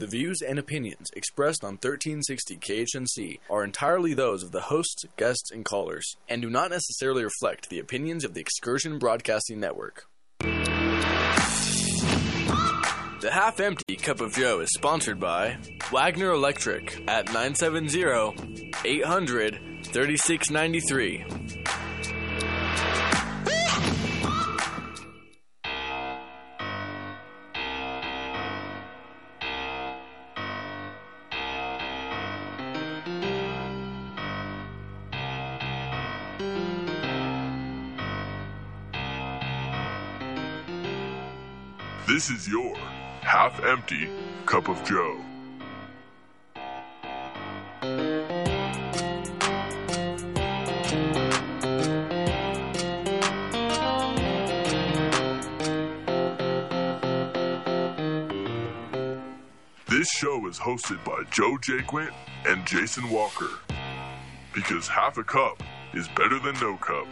The views and opinions expressed on 1360 KHNC are entirely those of the hosts, guests, and callers, and do not necessarily reflect the opinions of the Excursion Broadcasting Network. The Half Empty Cup of Joe is sponsored by Wagner Electric at 970 800 3693. This is your half empty cup of Joe. This show is hosted by Joe Jaquint and Jason Walker. Because half a cup is better than no cup.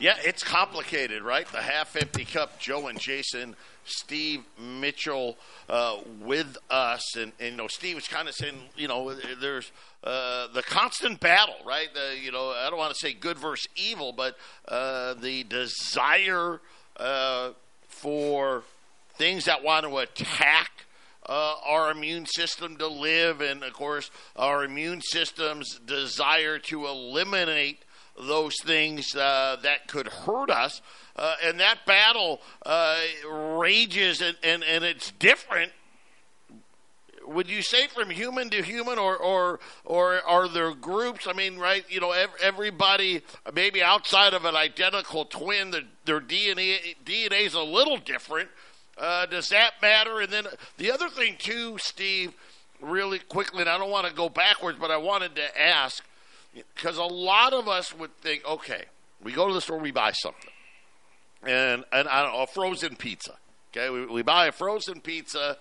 Yeah, it's complicated, right? The half empty cup, Joe and Jason, Steve Mitchell uh, with us. And, and, you know, Steve was kind of saying, you know, there's uh, the constant battle, right? The, you know, I don't want to say good versus evil, but uh, the desire uh, for things that want to attack uh, our immune system to live, and of course, our immune system's desire to eliminate those things uh, that could hurt us. Uh, and that battle uh, rages, and, and, and it's different. Would you say from human to human, or, or or are there groups? I mean, right? You know, everybody maybe outside of an identical twin, the, their DNA DNA is a little different. Uh, does that matter? And then the other thing too, Steve, really quickly, and I don't want to go backwards, but I wanted to ask because a lot of us would think, okay, we go to the store, we buy something, and and I don't know, a frozen pizza. Okay, we, we buy a frozen pizza,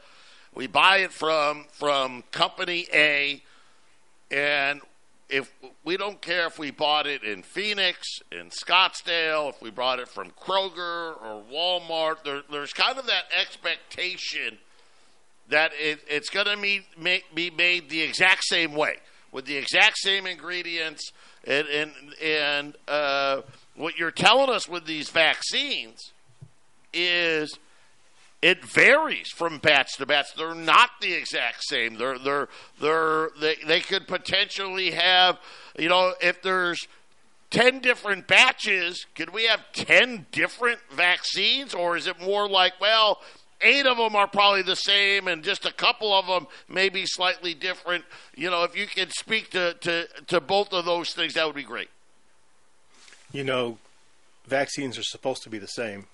we buy it from from company A, and if we don't care if we bought it in Phoenix, in Scottsdale, if we bought it from Kroger or Walmart, there, there's kind of that expectation that it, it's going to be made the exact same way with the exact same ingredients. And, and, and uh, what you're telling us with these vaccines is it varies from batch to batch. They're not the exact same. They're they're they're they, they could potentially have you know if there's 10 different batches, could we have 10 different vaccines? Or is it more like, well, eight of them are probably the same and just a couple of them may be slightly different? You know, if you could speak to, to, to both of those things, that would be great. You know, vaccines are supposed to be the same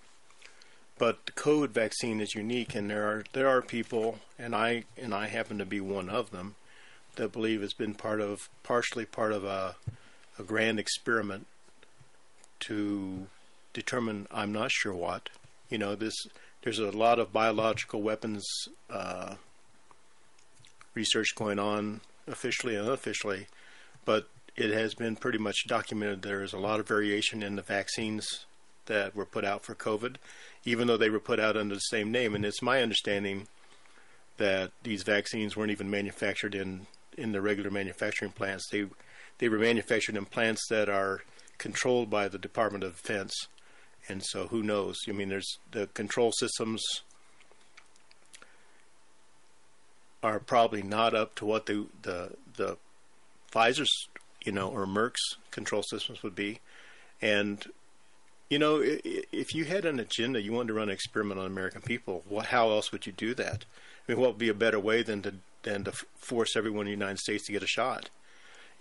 but the COVID vaccine is unique, and there are there are people, and I and I happen to be one of them, that believe it's been part of partially part of a a grand experiment to determine I'm not sure what. You know, this there's a lot of biological weapons uh, research going on officially and unofficially, but it has been pretty much documented there is a lot of variation in the vaccines that were put out for COVID, even though they were put out under the same name. And it's my understanding that these vaccines weren't even manufactured in in the regular manufacturing plants. They they were manufactured in plants that are controlled by the Department of Defense. And so who knows? I mean, there's the control systems are probably not up to what the the the Pfizer's, you know, or Merck's control systems would be. And you know, if you had an agenda, you wanted to run an experiment on American people, what, how else would you do that? I mean, what would be a better way than to than to force everyone in the United States to get a shot?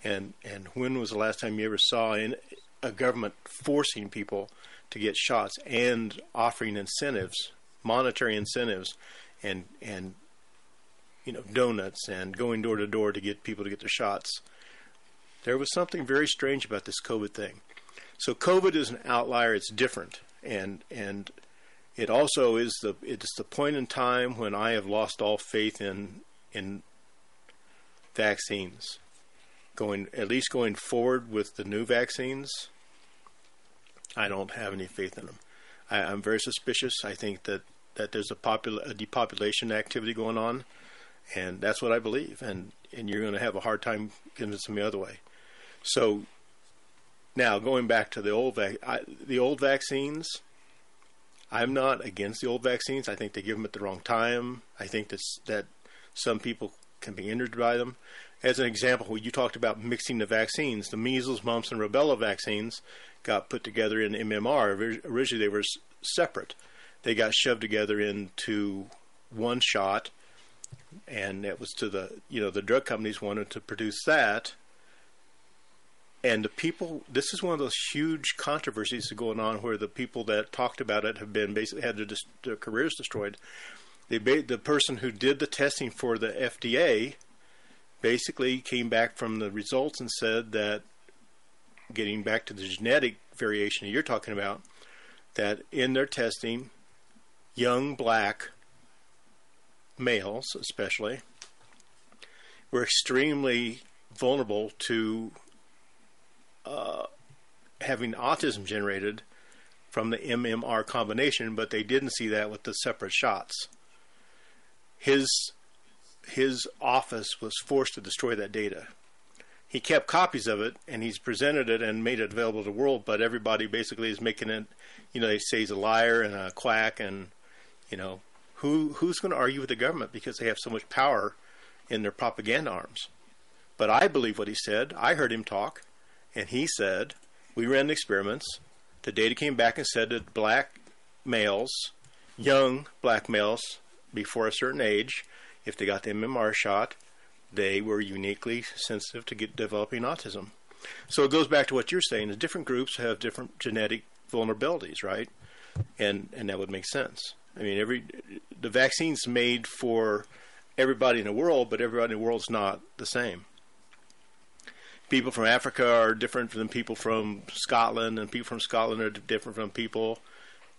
And and when was the last time you ever saw in a government forcing people to get shots and offering incentives, monetary incentives, and and you know donuts and going door to door to get people to get their shots? There was something very strange about this COVID thing. So COVID is an outlier. It's different, and and it also is the it's the point in time when I have lost all faith in in vaccines. Going at least going forward with the new vaccines, I don't have any faith in them. I, am very suspicious. I think that that there's a, popul- a depopulation activity going on, and that's what I believe. And and you're going to have a hard time convincing me other way. So now, going back to the old vac- I, the old vaccines, I'm not against the old vaccines. I think they give them at the wrong time. I think that that some people can be injured by them. As an example, you talked about mixing the vaccines. The measles, mumps, and rubella vaccines got put together in MMR. Originally, they were separate. They got shoved together into one shot, and it was to the you know the drug companies wanted to produce that And the people, this is one of those huge controversies going on where the people that talked about it have been basically had their, their careers destroyed. They the person who did the testing for the FDA basically came back from the results and said that, getting back to the genetic variation that you're talking about, that in their testing, young black males, especially, were extremely vulnerable to uh, having autism generated from the MMR combination, but they didn't see that with the separate shots. His his office was forced to destroy that data. He kept copies of it and he's presented it and made it available to the world, but everybody basically is making it, you know, they say he's a liar and a quack and, you know, who who's going to argue with the government because they have so much power in their propaganda arms? But I believe what he said. I heard him talk, and he said, we ran the experiments. The data came back and said that black males, young black males before a certain age, if they got the MMR shot, they were uniquely sensitive to get developing autism. So it goes back to what you're saying. The different groups have different genetic vulnerabilities, right? And and that would make sense. I mean, every the vaccine's made for everybody in the world, but everybody in the world's not the same. People from Africa are different than people from Scotland, and people from Scotland are different from people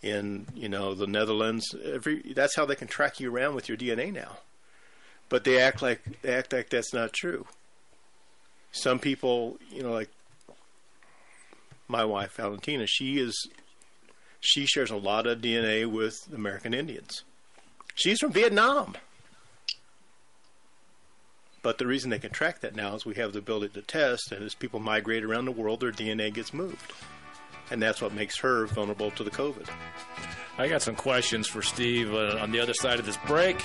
in you know the Netherlands. Every that's how they can track you around with your DNA now. But they act like they act like that's not true. Some people, you know, like my wife Valentina, she is she shares a lot of DNA with American Indians. She's from Vietnam. But the reason they can track that now is we have the ability to test, and as people migrate around the world, their DNA gets moved. And that's what makes her vulnerable to the COVID. I got some questions for Steve uh, on the other side of this break.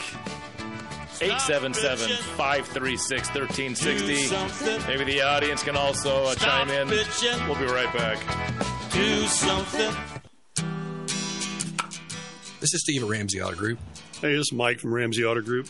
877 536 1360. Maybe the audience can also uh, chime in. We'll be right back. Do something. This is Steve at Ramsey Auto Group. Hey, this is Mike from Ramsey Auto Group.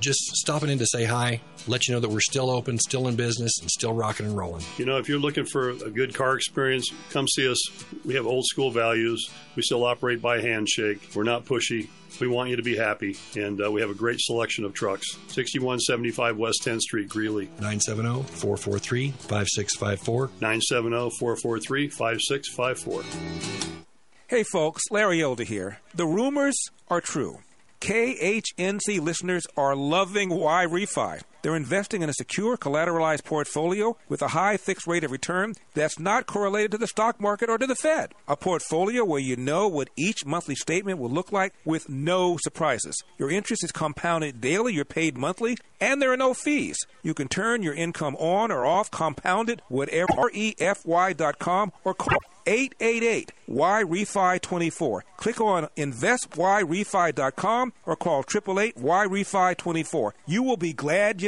Just stopping in to say hi, let you know that we're still open, still in business, and still rocking and rolling. You know, if you're looking for a good car experience, come see us. We have old school values. We still operate by handshake. We're not pushy. We want you to be happy, and uh, we have a great selection of trucks. 6175 West 10th Street, Greeley. 970 443 5654. 970 443 5654. Hey folks, Larry Elder here. The rumors are true. KHNC listeners are loving YRefy. They're investing in a secure collateralized portfolio with a high fixed rate of return that's not correlated to the stock market or to the Fed. A portfolio where you know what each monthly statement will look like with no surprises. Your interest is compounded daily, you're paid monthly, and there are no fees. You can turn your income on or off, compounded, whatever, refy.com or call 888 YRefy 24. Click on investyrefy.com or call 888 YRefy 24. You will be glad you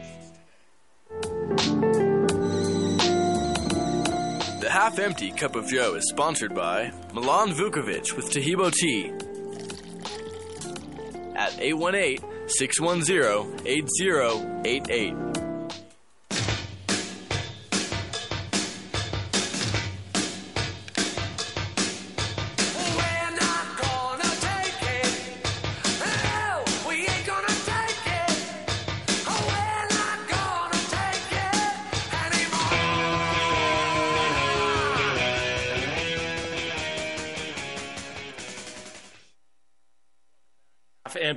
The Half Empty Cup of Joe is sponsored by Milan Vukovic with Tahibo Tea at 818 610 8088.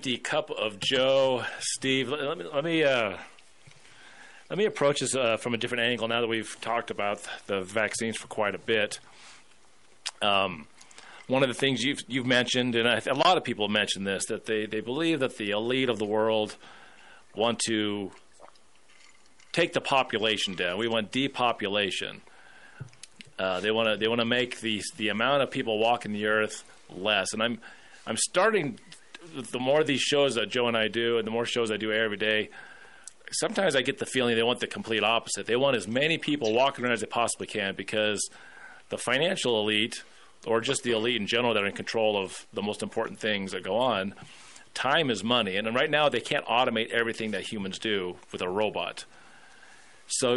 Empty cup of Joe, Steve. Let me let me uh, let me approach this uh, from a different angle. Now that we've talked about the vaccines for quite a bit, um, one of the things you've you've mentioned, and I, a lot of people mention this, that they they believe that the elite of the world want to take the population down. We want depopulation. Uh, they want to they want to make the the amount of people walking the earth less, and I'm I'm starting. The more these shows that Joe and I do, and the more shows I do every day, sometimes I get the feeling they want the complete opposite. They want as many people walking around as they possibly can because the financial elite, or just the elite in general, that are in control of the most important things that go on. Time is money, and right now they can't automate everything that humans do with a robot. So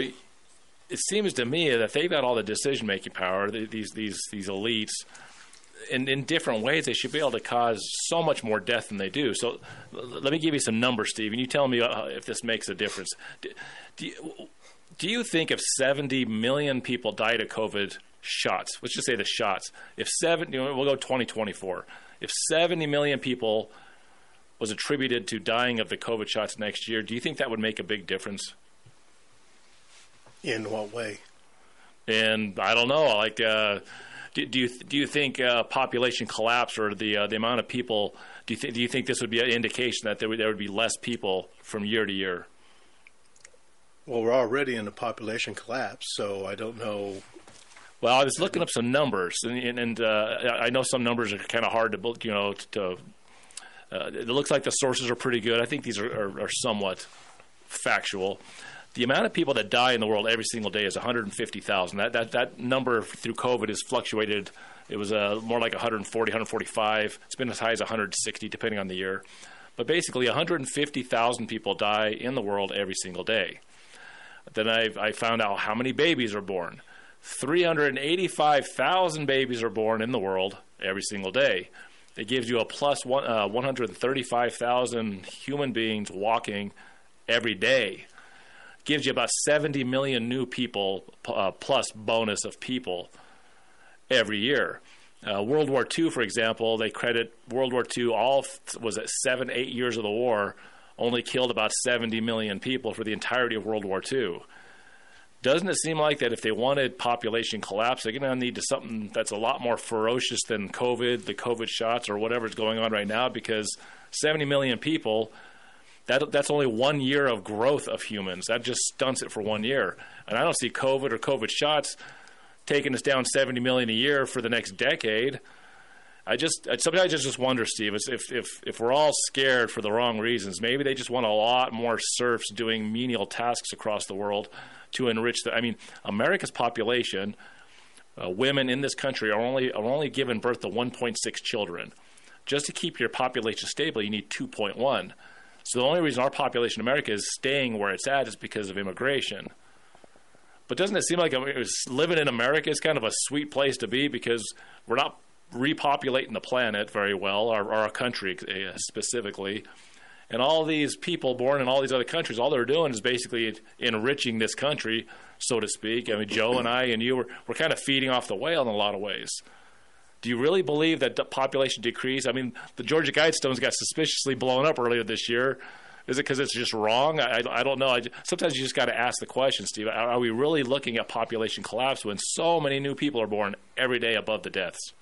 it seems to me that they've got all the decision making power. These these these elites, in in different ways, they should be able to cause so much more death than they do. So let me give you some numbers, Steve, and you tell me uh, if this makes a difference. Do, do, you, do you think if 70 million people died of COVID shots, let's just say the shots, if seven, you know, we'll go 2024, if 70 million people was attributed to dying of the COVID shots next year, do you think that would make a big difference? In what way? And I don't know. Like, uh, do, do, you do you think uh, population collapse or the uh, the amount of people? Do you think do you think this would be an indication that there would, there would be less people from year to year? Well, we're already in a population collapse, so I don't know. Well, I was looking up some numbers, and, and, and uh, I know some numbers are kind of hard to you know to. Uh, it looks like the sources are pretty good. I think these are, are, are somewhat factual the amount of people that die in the world every single day is 150,000. That, that, that number through COVID has fluctuated. It was uh, more like 140, 145. It's been as high as 160, depending on the year. But basically, 150,000 people die in the world every single day. Then I, I found out how many babies are born. 385,000 babies are born in the world every single day. It gives you a plus one, uh, 135,000 human beings walking every day gives you about 70 million new people uh, plus bonus of people every year. Uh, World War II, for example, they credit World War II, all was it seven, eight years of the war, only killed about 70 million people for the entirety of World War II. Doesn't it seem like that if they wanted population collapse, they're going to need to something that's a lot more ferocious than COVID, the COVID shots, or whatever's going on right now? Because 70 million people that that's only one year of growth of humans. That just stunts it for one year. And I don't see COVID or COVID shots taking us down 70 million a year for the next decade. I just sometimes I just wonder, Steve, if if if we're all scared for the wrong reasons, maybe they just want a lot more serfs doing menial tasks across the world to enrich the. I mean, America's population, uh, women in this country are only are only given birth to 1.6 children. Just to keep your population stable, you need 2.1. So the only reason our population in America is staying where it's at is because of immigration. But doesn't it seem like living in America is kind of a sweet place to be because we're not repopulating the planet very well, or, our country uh, specifically. And all these people born in all these other countries, all they're doing is basically enriching this country, so to speak. I mean, Joe and I and you, were, we're kind of feeding off the whale in a lot of ways. Do you really believe that the population decrease? I mean, the Georgia Guidestones got suspiciously blown up earlier this year. Is it because it's just wrong? I, I don't know. I, sometimes you just got to ask the question, Steve. Are, are we really looking at population collapse when so many new people are born every day above the deaths?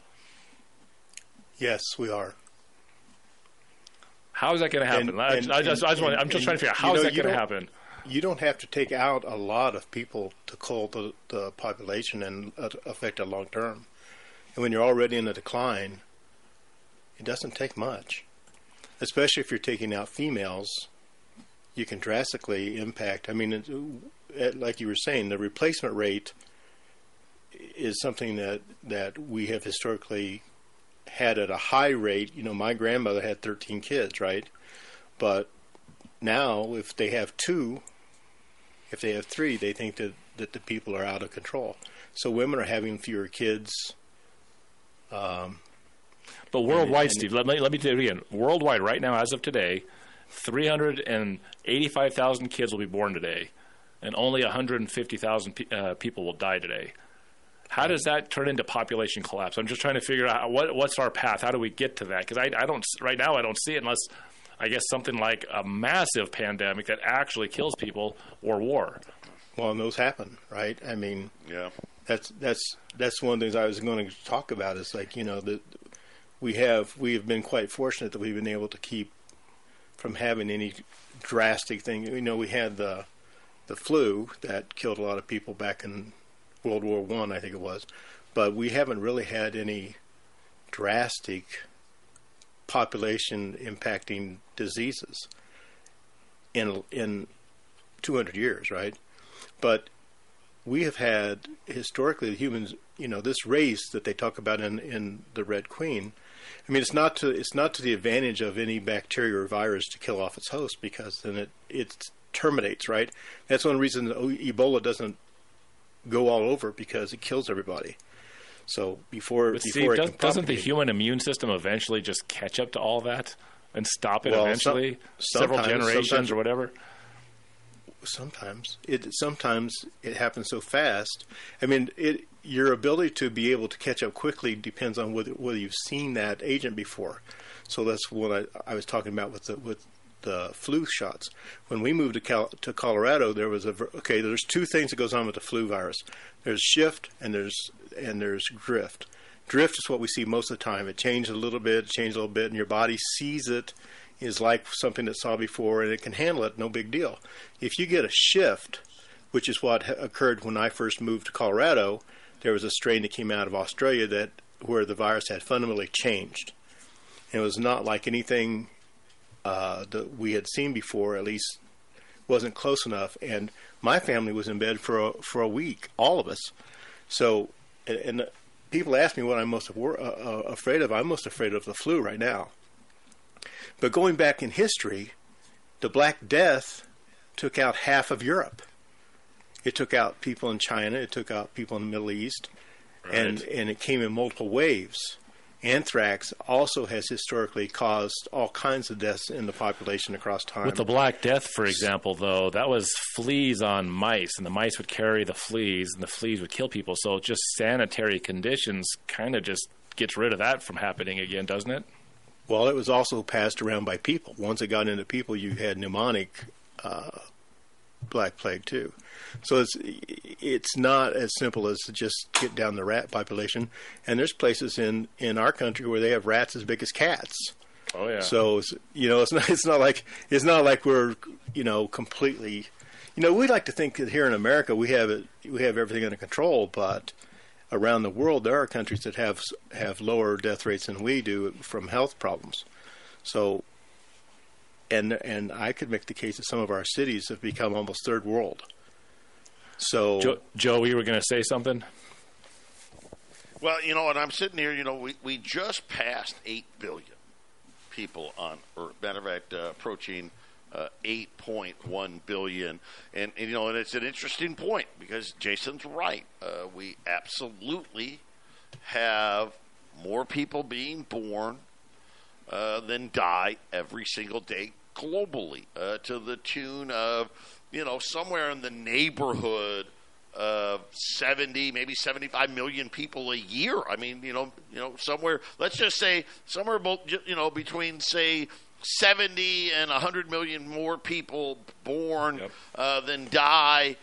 Yes, we are. How is that going to happen? And, I, and, I, just, and, I just want, I'm just trying to figure out how you know, is that going to happen. You don't have to take out a lot of people to cull the, the population and uh, affect it long term. And when you're already in a decline, it doesn't take much. Especially if you're taking out females, you can drastically impact. I mean, it, uh, like you were saying, the replacement rate is something that, that we have historically had at a high rate. You know, my grandmother had 13 kids, right? But now, if they have two, if they have three, they think that, that the people are out of control. So women are having fewer kids um, but worldwide, and, Steve, let me let me do it again. Worldwide, right now, as of today, three hundred and eighty-five thousand kids will be born today, and only one hundred and fifty thousand pe- uh, people will die today. How does that turn into population collapse? I'm just trying to figure out what what's our path. How do we get to that? Because I, I don't right now I don't see it unless I guess something like a massive pandemic that actually kills people or war. Well, and those happen, right? I mean, yeah that's that's that's one of the things I was going to talk about. Is like you know that we have we have been quite fortunate that we've been able to keep from having any drastic thing. You know, we had the the flu that killed a lot of people back in World War One, I, I think it was, but we haven't really had any drastic population impacting diseases in in 200 years, right? But we have had historically the humans, you know, this race that they talk about in in the Red Queen. I mean, it's not to it's not to the advantage of any bacteria or virus to kill off its host because then it it terminates, right? That's one reason oh, Ebola doesn't go all over because it kills everybody. So before But before it does, doesn't the human immune system eventually just catch up to all that and stop it Well, eventually, some- several generations sometimes- or whatever? Sometimes it sometimes it happens so fast. I mean, it your ability to be able to catch up quickly depends on whether whether you've seen that agent before. So that's what I, I was talking about with the with the flu shots. When we moved to Cal, to Colorado, there was a okay. There's two things that goes on with the flu virus. There's shift and there's and there's drift. Drift is what we see most of the time. It changes a little bit, changes a little bit, and your body sees it is like something that saw before, and it can handle it. No big deal. If you get a shift, which is what occurred when I first moved to Colorado, there was a strain that came out of Australia that where the virus had fundamentally changed. And it was not like anything uh, that we had seen before. At least wasn't close enough. And my family was in bed for a, for a week, all of us. So, and, and people ask me what I'm most uh, uh, afraid of. I'm most afraid of the flu right now. But going back in history, the Black Death took out half of Europe. It took out people in China. It took out people in the Middle East, and and it came in multiple waves. Anthrax also has historically caused all kinds of deaths in the population across time. With the Black Death, for example, though, that was fleas on mice, and the mice would carry the fleas, and the fleas would kill people. So just sanitary conditions kind of just gets rid of that from happening again, doesn't it? Well, it was also passed around by people. Once it got into people, you had pneumonic uh, black plague too. So it's it's not as simple as to just get down the rat population. And there's places in in our country where they have rats as big as cats. Oh yeah. So it's, you know, it's not it's not like it's not like we're you know completely. You know, we like to think that here in America we have it we have everything under control, but around the world there are countries that have have lower death rates than we do from health problems. So, and and I could make the case that some of our cities have become almost third world. So, Joe, Joe, you were going to say something? Well, you know, and I'm sitting here, you know, we, we just passed 8 billion people on Earth. Matter of fact, uh, approaching uh, 8.1 billion. And, and, you know, and it's an interesting point because Jason's right. Uh, we absolutely have more people being born uh, than die every single day globally uh, to the tune of, you know, somewhere in the neighborhood of 70 maybe 75 million people a year i mean you know you know somewhere let's just say somewhere you know between say 70 and 100 million more people born uh, than die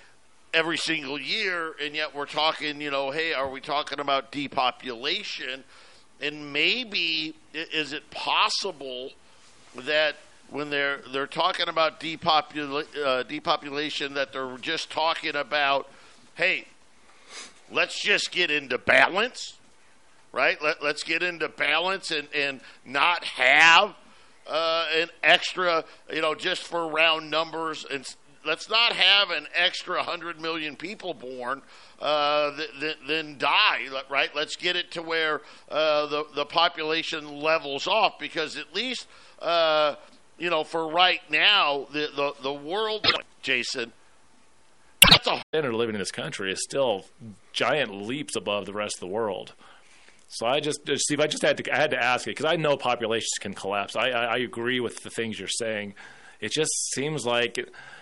every single year and yet we're talking you know hey are we talking about depopulation? And maybe is it possible that when they're they're talking about depopula- uh, depopulation that they're just talking about hey let's just get into balance right? Let, let's get into balance and and not have uh, an extra you know just for round numbers and let's not have an extra 100 million people born uh, th- th- then die, right? Let's get it to where uh, the the population levels off because at least uh, you know for right now the the, the world, Jason. That's a standard of living in this country is still giant leaps above the rest of the world. So I just, Steve, I just had to, I had to ask it because I know populations can collapse. I, I, I agree with the things you're saying. It just seems like,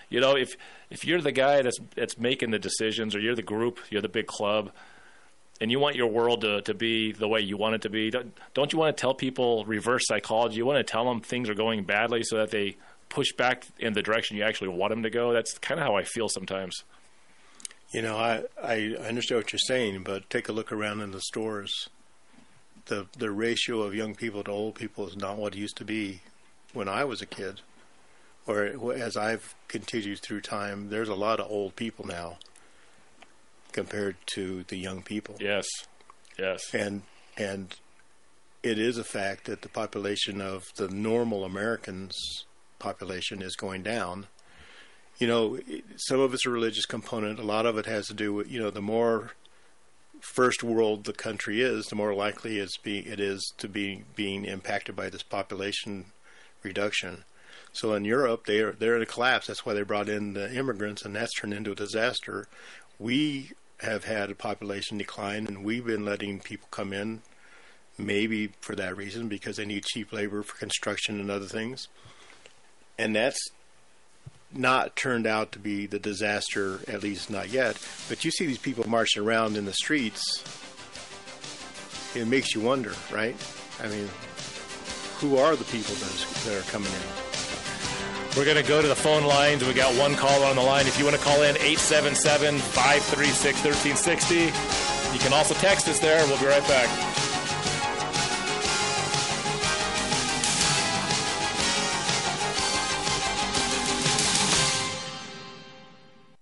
you know, if if you're the guy that's that's making the decisions, or you're the group, you're the big club, and you want your world to, to be the way you want it to be, don't, don't you want to tell people reverse psychology? You want to tell them things are going badly so that they push back in the direction you actually want them to go. That's kind of how I feel sometimes. You know, I, I understand what you're saying, but take a look around in the stores. The the ratio of young people to old people is not what it used to be when I was a kid. Or as I've continued through time, there's a lot of old people now. compared to the young people. Yes, yes, and and it is a fact that the population of the normal Americans population is going down. You know, some of it's a religious component. A lot of it has to do with you know the more first world the country is, the more likely it's be, it is to be being impacted by this population reduction. So in Europe, they are they're in a collapse. That's why they brought in the immigrants, and that's turned into a disaster. We have had a population decline, and we've been letting people come in, maybe for that reason, because they need cheap labor for construction and other things. And that's not turned out to be the disaster, at least not yet. But you see these people marching around in the streets, it makes you wonder, right? I mean, who are the people that, are coming in? We're going to go to the phone lines. We got one caller on the line. If you want to call in, 877 536 1360. You can also text us there. We'll be right back.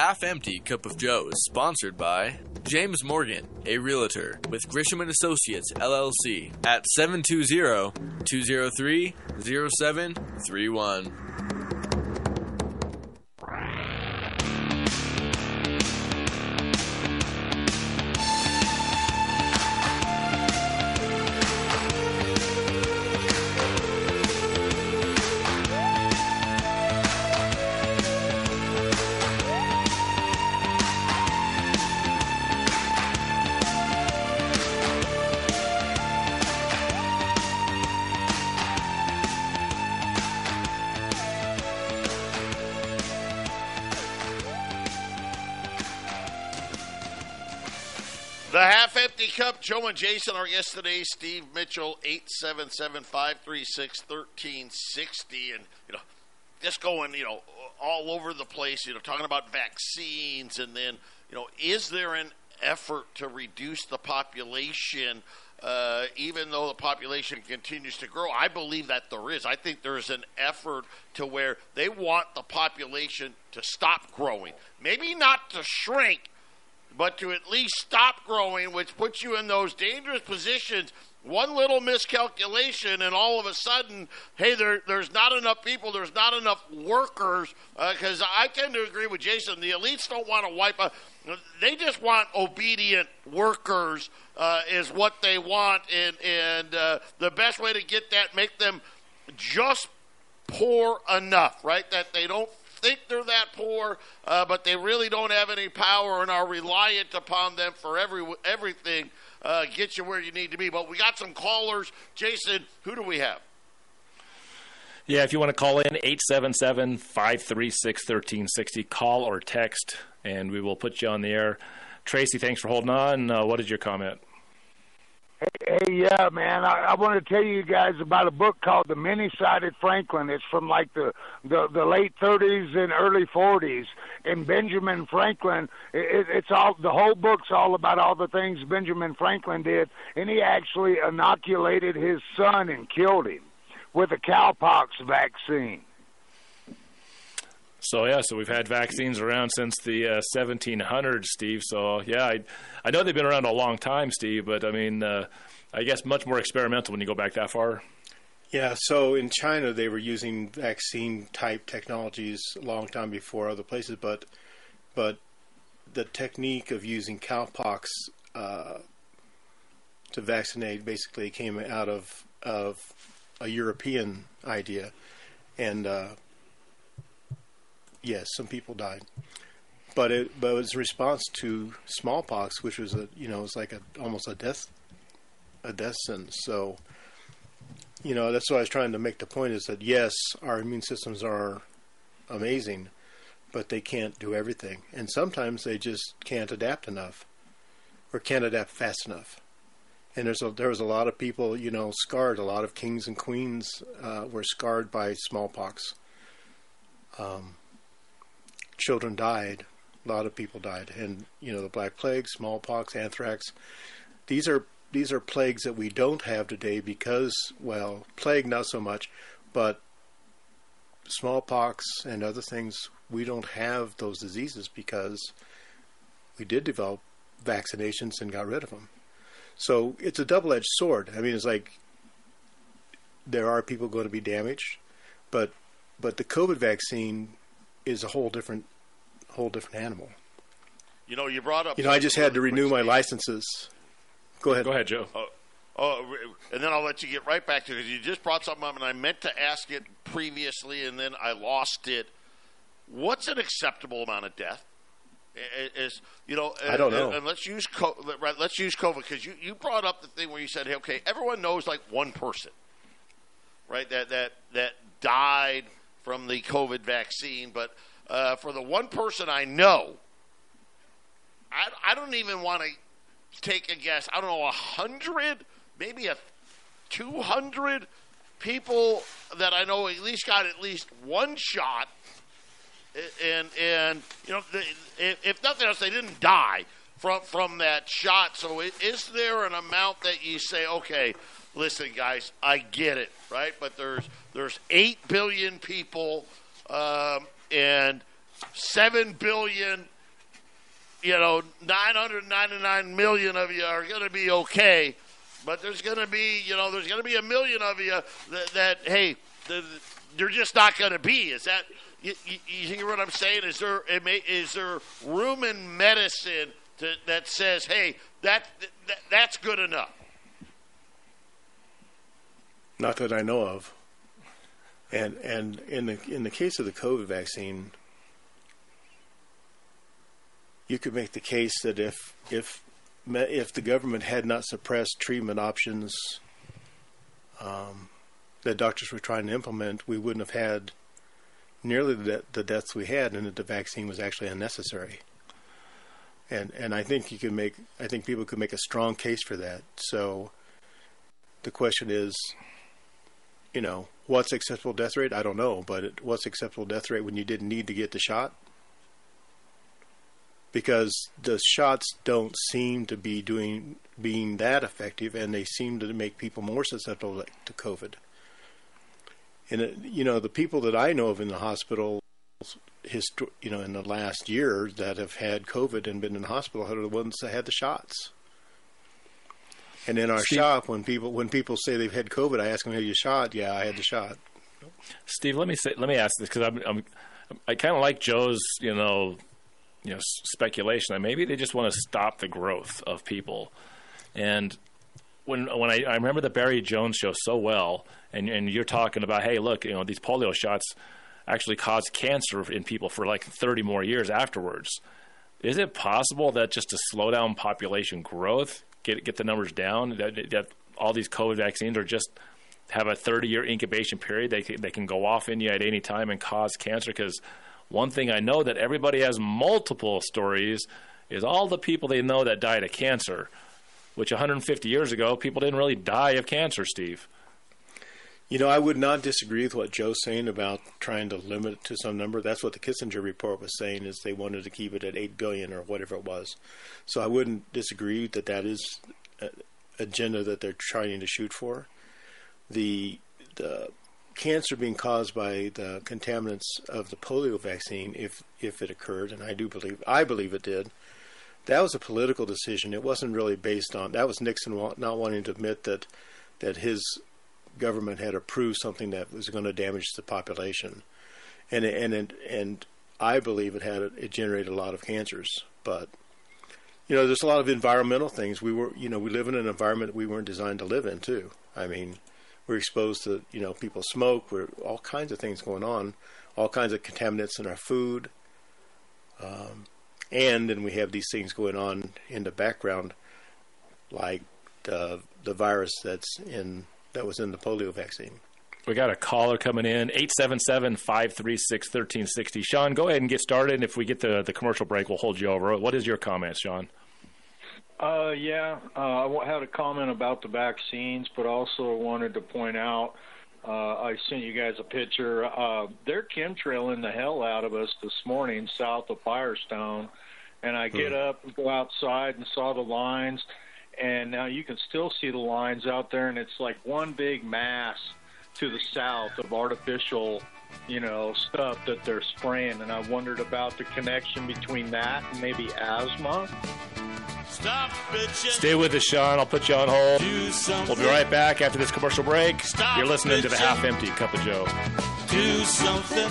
Half Empty Cup of Joe is sponsored by James Morgan, a realtor with Grisham and Associates LLC at 720-203-0731. Half empty cup. Joe and Jason, are yesterday. Steve Mitchell, 877 536 1360. And, you know, just going, you know, all over the place, you know, talking about vaccines. And then, you know, is there an effort to reduce the population? Uh, even though the population continues to grow, I believe that there is. I think there is an effort to where they want the population to stop growing. Maybe not to shrink, but to at least stop growing, which puts you in those dangerous positions. One little miscalculation, and all of a sudden, hey, there, there's not enough people, there's not enough workers. Because uh, I tend to agree with Jason. The elites don't want to wipe out, they just want obedient workers, uh, is what they want. And, and uh, the best way to get that, make them just poor enough, right? That they don't think they're that poor, uh, but they really don't have any power and are reliant upon them for every everything. Uh, get you where you need to be. But we got some callers. Jason, who do we have? Yeah, if you want to call in, 877 536 1360. Call or text, and we will put you on the air. Tracy, thanks for holding on. Uh, what is your comment? Hey, hey, yeah, man. I, I want to tell you guys about a book called The Many Sided Franklin. It's from like the, the the late 30s and early 40s. And Benjamin Franklin, it, it's all the whole book's all about all the things Benjamin Franklin did, and he actually inoculated his son and killed him with a cowpox vaccine. So yeah, so we've had vaccines around since the uh, 1700s, Steve. So yeah, I I know they've been around a long time, Steve, but I mean, uh, I guess much more experimental when you go back that far. Yeah, so in China they were using vaccine type technologies a long time before other places, but but the technique of using cowpox uh, to vaccinate basically came out of of a European idea, and uh, yes, some people died, but it but it was a response to smallpox, which was a you know it was like a almost a death a death sentence. So you know that's what I was trying to make the point is that yes, our immune systems are amazing, but they can't do everything, and sometimes they just can't adapt enough, or can't adapt fast enough. And there's a, there was a lot of people, you know, scarred. A lot of kings and queens uh, were scarred by smallpox. Um, children died. A lot of people died, and you know the Black Plague, smallpox, anthrax. These are these are plagues that we don't have today because, well, plague not so much, but smallpox and other things we don't have those diseases because we did develop vaccinations and got rid of them. So it's a double-edged sword. I mean, it's like there are people going to be damaged, but but the COVID vaccine is a whole different whole different animal. You know, you brought up. You know, I just had to renew my licenses. Go ahead. Go ahead, Joe. Oh, oh, and then I'll let you get right back to it because you just brought something up, and I meant to ask it previously, and then I lost it. What's an acceptable amount of death? Is you know? I don't know. And, and let's use co- right, let's use COVID because you, you brought up the thing where you said, hey, okay, everyone knows like one person, right? That that that died from the COVID vaccine, but uh, for the one person I know, I, I don't even want to take a guess. I don't know, a hundred, maybe a two hundred people that I know at least got at least one shot, and and you know, if nothing else, they didn't die from from that shot. So, is there an amount that you say, okay? Listen, guys, I get it, right? But there's there's eight billion people, um, and seven billion, you know, nine hundred ninety nine million of you are going to be okay. But there's going to be, you know, there's going to be a million of you that, that hey, the, you're just not going to be. Is that you, you, you, hear what I'm saying? Is there is there room in medicine to, that says, hey, that, that that's good enough? Not that I know of. And and in the in the case of the COVID vaccine, you could make the case that if if if the government had not suppressed treatment options um, that doctors were trying to implement, we wouldn't have had nearly the, the deaths we had, and that the vaccine was actually unnecessary. and and I think you can make I think people could make a strong case for that. So the question is, you know, what's acceptable death rate? I don't know, but what's acceptable death rate when you didn't need to get the shot? Because the shots don't seem to be doing being that effective, and they seem to make people more susceptible to COVID. And it, you know, the people that I know of in the hospital, histo- you know, in the last year that have had COVID and been in the hospital are the ones that had the shots. And in our Steve- shop, when people when people say they've had COVID, I ask them, "Have you shot?" Yeah, I had the shot. Steve, let me say, let me ask this because I'm, I'm I kind of like Joe's, you know, you know, speculation that maybe they just want to stop the growth of people. And when when I, I remember the Barry Jones show so well, and and you're talking about, hey, look, you know, these polio shots actually cause cancer in people for like 30 more years afterwards. Is it possible that just to slow down population growth, get get the numbers down, that, that all these COVID vaccines are just have a 30 year incubation period. They they can go off in you at any time and cause cancer. Because one thing I know that everybody has multiple stories is all the people they know that died of cancer, which 150 years ago people didn't really die of cancer. Steve. You know, I would not disagree with what Joe's saying about trying to limit it to some number. That's what the Kissinger report was saying is they wanted to keep it at 8 billion or whatever it was. So I wouldn't disagree that that is an agenda that they're trying to shoot for. The the cancer being caused by the contaminants of the polio vaccine if if it occurred and I do believe I believe it did. That was a political decision. It wasn't really based on that was Nixon not wanting to admit that that his government had approved something that was going to damage the population, and and and, and I believe it had it generated a lot of cancers. But you know, there's a lot of environmental things. We were, you know, we live in an environment we weren't designed to live in too. I mean, we're exposed to, you know, people smoke. We're all kinds of things going on, all kinds of contaminants in our food, um, and then we have these things going on in the background, like the the virus that's in that was in the polio vaccine. We got a caller coming in, 877-536-1360. Sean, go ahead and get started. And if we get the, the commercial break, we'll hold you over. What is your comment, Sean? Uh, yeah, uh, I had a comment about the vaccines, but also wanted to point out uh, I sent you guys a picture. Uh, they're chemtrailing the hell out of us this morning south of Firestone, and I get up and go outside and saw the lines, and now you can still see the lines out there, and it's like one big mass to the south of artificial, you know, stuff that they're spraying, and I wondered about the connection between that and maybe asthma. Stop bitching. Stay with us, Sean. I'll put you on hold. We'll be right back after this commercial break. Stop You're listening to the. Half Empty Cup of Joe. Do something.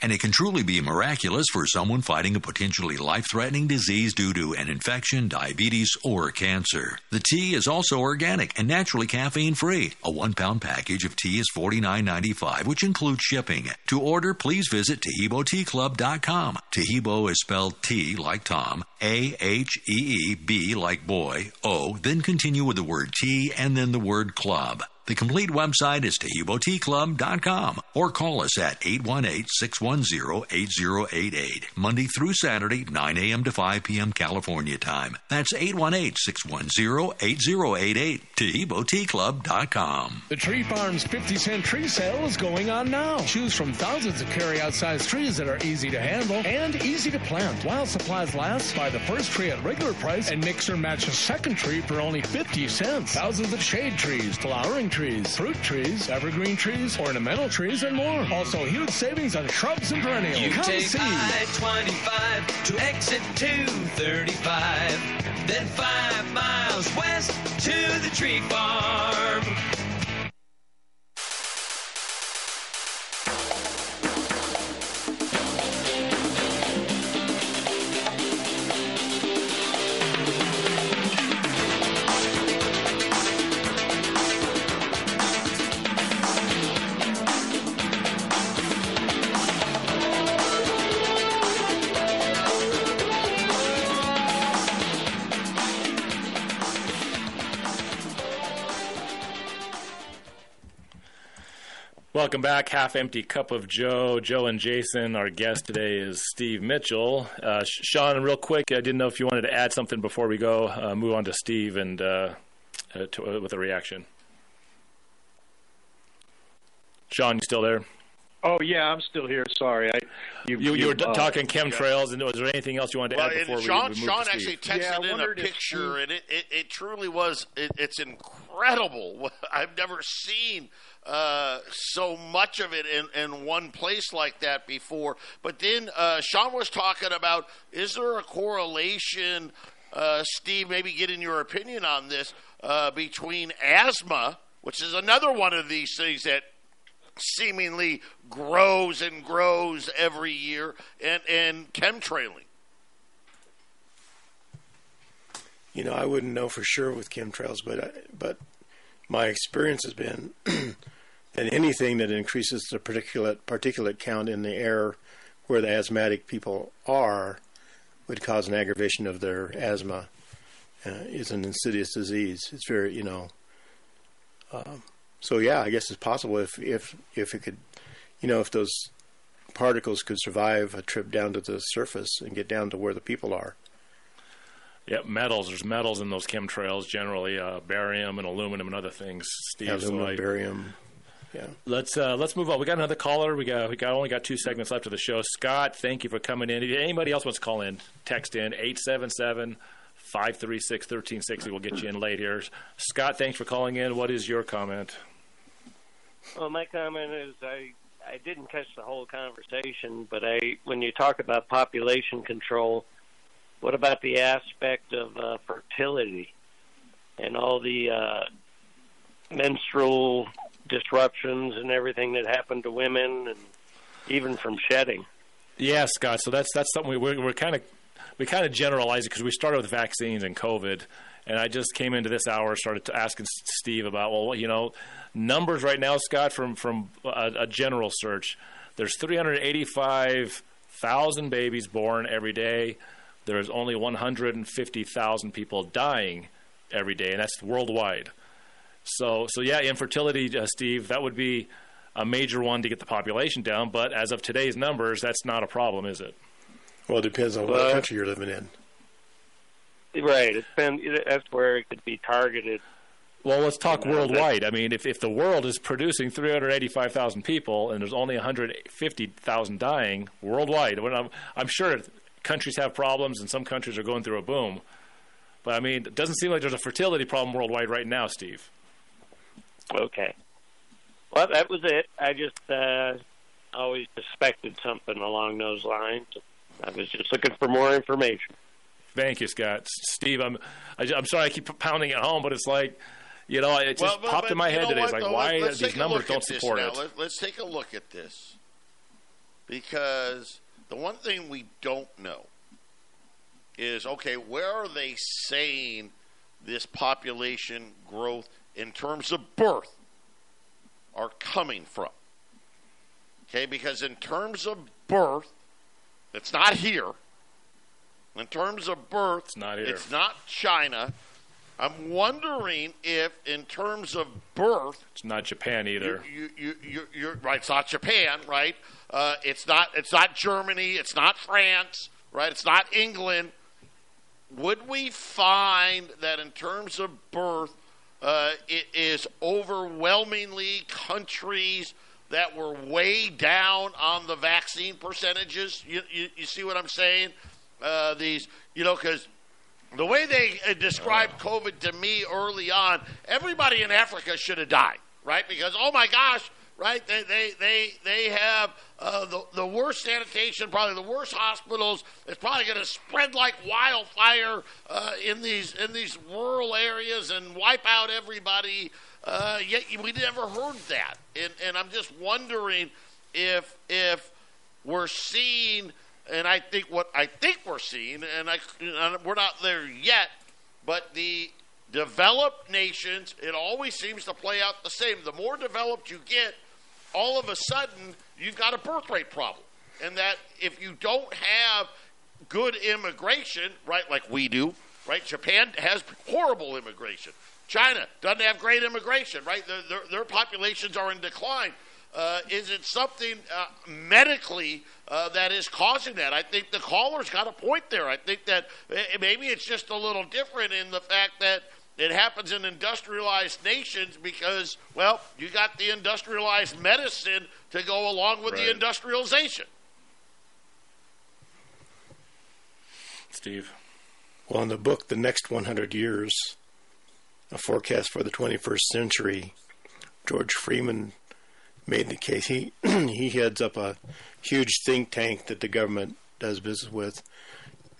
and it can truly be miraculous for someone fighting a potentially life threatening disease due to an infection, diabetes, or cancer. The tea is also organic and naturally caffeine free. A one pound package of tea is $49.95, which includes shipping. To order, please visit TaheeboTeaClub.com. Taheebo is spelled T like Tom, A H E E B like boy, O, then continue with the word tea and then the word club. The complete website is TaheeboTeaClub.com or call us at 818-610-8088, Monday through Saturday, 9 a.m. to 5 p.m. California time. That's 818-610-8088, TaheeboTeaClub.com. The Tree Farm's 50 cent tree sale is going on now. Choose from thousands of carry-out size trees that are easy to handle and easy to plant. While supplies last, Buy the first tree at regular price and mix or match a second tree for only 50 cents. Thousands of shade trees, flowering trees, fruit trees, evergreen trees, ornamental trees, and more. Also, huge savings on shrubs and perennials. You Come take see. I-25 to exit 235, then five miles west to the tree farm. Welcome back, Half Empty Cup of Joe. Joe and Jason. Our guest today is Steve Mitchell. Uh, Sean, real quick, I didn't know if you wanted to add something before we go. Uh, move on to Steve and uh, uh, to, uh, with a reaction. Sean, you still there? Oh yeah, I'm still here. Sorry, I You, you, were uh, talking chemtrails, and was there anything else you wanted to Well, add and before Sean, we, we move Sean to actually Steve? texted Yeah, I in a wondered if picture, you- and it, it, it truly was. It, it's incredible. I've never seen uh, so much of it in, in one place like that before. But then uh, Sean was talking about: is there a correlation, uh, Steve? Maybe getting your opinion on this uh, between asthma, which is another one of these things that seemingly grows and grows every year, and and chemtrailing. You know, I wouldn't know for sure with chemtrails, but I, but my experience has been that anything that increases the particulate particulate count in the air where the asthmatic people are would cause an aggravation of their asthma. Uh, is an insidious disease. It's very, you know. Um, so yeah, I guess it's possible if if if it could, you know, if those particles could survive a trip down to the surface and get down to where the people are. Yep, metals. There's metals in those chemtrails generally, uh, barium and aluminum and other things. Steve, so I- barium. Yeah. Let's uh, let's move on. We got another caller. We got we got only got two segments left of the show. Scott, thank you for coming in. If anybody else wants to call in, text in 877-536-1360. We'll get you in late here. Scott, thanks for calling in. What is your comment? Well, my comment is I I didn't catch the whole conversation, but I when you talk about population control, what about the aspect of uh, fertility and all the uh, menstrual disruptions and everything that happened to women, and even from shedding? Yeah, Scott. So that's that's something we we're, we're kind of we kind of generalize it because we started with vaccines and COVID, and I just came into this hour started asking Steve about well, you know, numbers right now, Scott, from from a, a general search. There's 385,000 babies born every day. There's only 150,000 people dying every day, and that's worldwide. So, so yeah, infertility, uh, Steve, that would be a major one to get the population down. But as of today's numbers, that's not a problem, is it? Well, it depends on what Well- country you're living in. Right. It's been that's where it could be targeted. Well, let's talk You know, worldwide. I mean, if, if the world is producing 385,000 people and there's only 150,000 dying worldwide, when I'm, I'm sure countries have problems and some countries are going through a boom. But I mean, it doesn't seem like there's a fertility problem worldwide right now, Steve. Okay. Well, that was it. I just uh, always suspected something along those lines. I was just looking for more information. Thank you, Scott. Steve, I'm I, am sorry I keep pounding it home, but it's like, you know, it just Well, but- popped but in my head know today. It's like, though? why these numbers don't support now. it? Let- Let's take a look at this because the one thing we don't know is okay, where are they saying this population growth in terms of birth are coming from? Okay, because in terms of birth, it's not here. In terms of birth, it's not here. It's not China. I'm wondering if, in terms of birth, It's not Japan either. you, you, you, you're right. It's not Japan, right? Uh, it's not. It's not Germany. It's not France, right? It's not England. Would we find that in terms of birth, uh, it is overwhelmingly countries that were way down on the vaccine percentages? You, you, you see what I'm saying? uh, these, you know, because the way they uh, described COVID to me early on, everybody in Africa should have died, right? Because oh my gosh, right? They they they they have uh, the the worst sanitation, probably the worst hospitals. It's probably going to spread like wildfire uh, in these in these rural areas and wipe out everybody. Uh, yet we never heard that, and and I'm just wondering if if we're seeing and I think what I think we're seeing, and I, we're not there yet, but the developed nations, it always seems to play out the same. The more developed you get, all of a sudden you've got a birth rate problem, and that if you don't have good immigration, right, like we do, right? Japan has horrible immigration. China doesn't have great immigration, right? Their, their, their populations are in decline. Uh, is it something uh, medically uh, that is causing that? I think the caller's got a point there. I think that eh, maybe it's just a little different in the fact that it happens in industrialized nations because, well, you got the industrialized medicine to go along with right. the industrialization. Steve. Well, in the book, The Next 100 Years, a forecast for the 21st century, George Friedman made the case. He he heads up a huge think tank that the government does business with.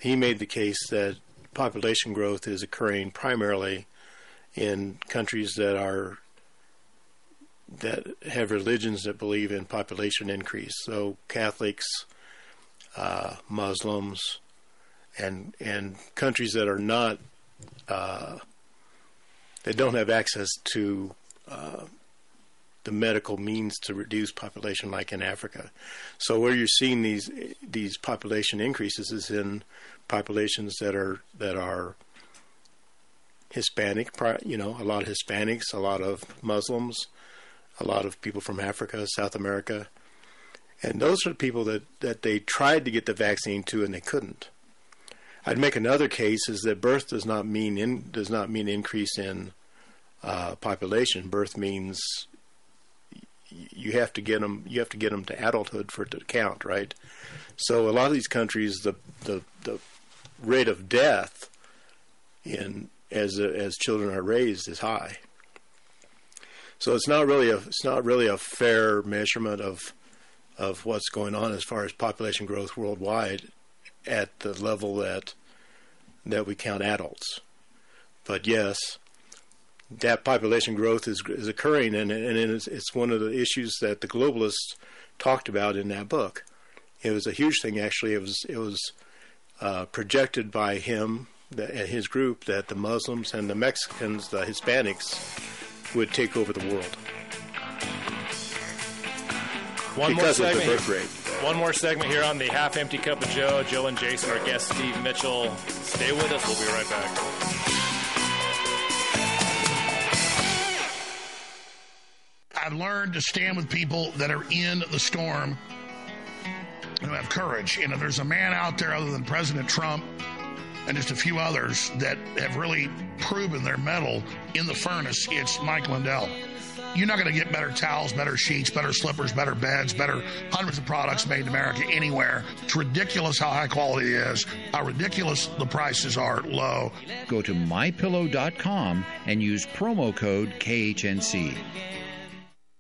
He made the case that population growth is occurring primarily in countries that are that have religions that believe in population increase. So Catholics, uh, Muslims, and and countries that are not uh, that don't have access to uh, the medical means to reduce population, like in Africa. So where you're seeing these these population increases is in populations that are that are Hispanic, you know, a lot of Hispanics, a lot of Muslims, a lot of people from Africa, South America, and those are the people that that they tried to get the vaccine to and they couldn't. I'd make another case is that birth does not mean in, does not mean increase in uh, population. Birth means you have to get them you have to get them to adulthood for it to count, right? So a lot of these countries, the the, the rate of death in as as children are raised is high. So it's not really a it's not really a fair measurement of of what's going on as far as population growth worldwide at the level that that we count adults. But yes, that population growth is is occurring, and and it's, it's one of the issues that the globalists talked about in that book. It was a huge thing, actually. It was it was uh, projected by him and his group that the Muslims and the Mexicans, the Hispanics, would take over the world. One because more segment. of the birth rate. One more segment here on the Half Empty Cup of Joe. Joe and Jason, our guest Steve Mitchell. Stay with us. We'll be right back. I've learned to stand with people that are in the storm and who have courage. You know, there's a man out there other than President Trump and just a few others that have really proven their mettle in the furnace. It's Mike Lindell. You're not going to get better towels, better sheets, better slippers, better beds, better hundreds of products made in America anywhere. It's ridiculous how high quality it is, how ridiculous the prices are low. Go to mypillow.com and use promo code KHNC.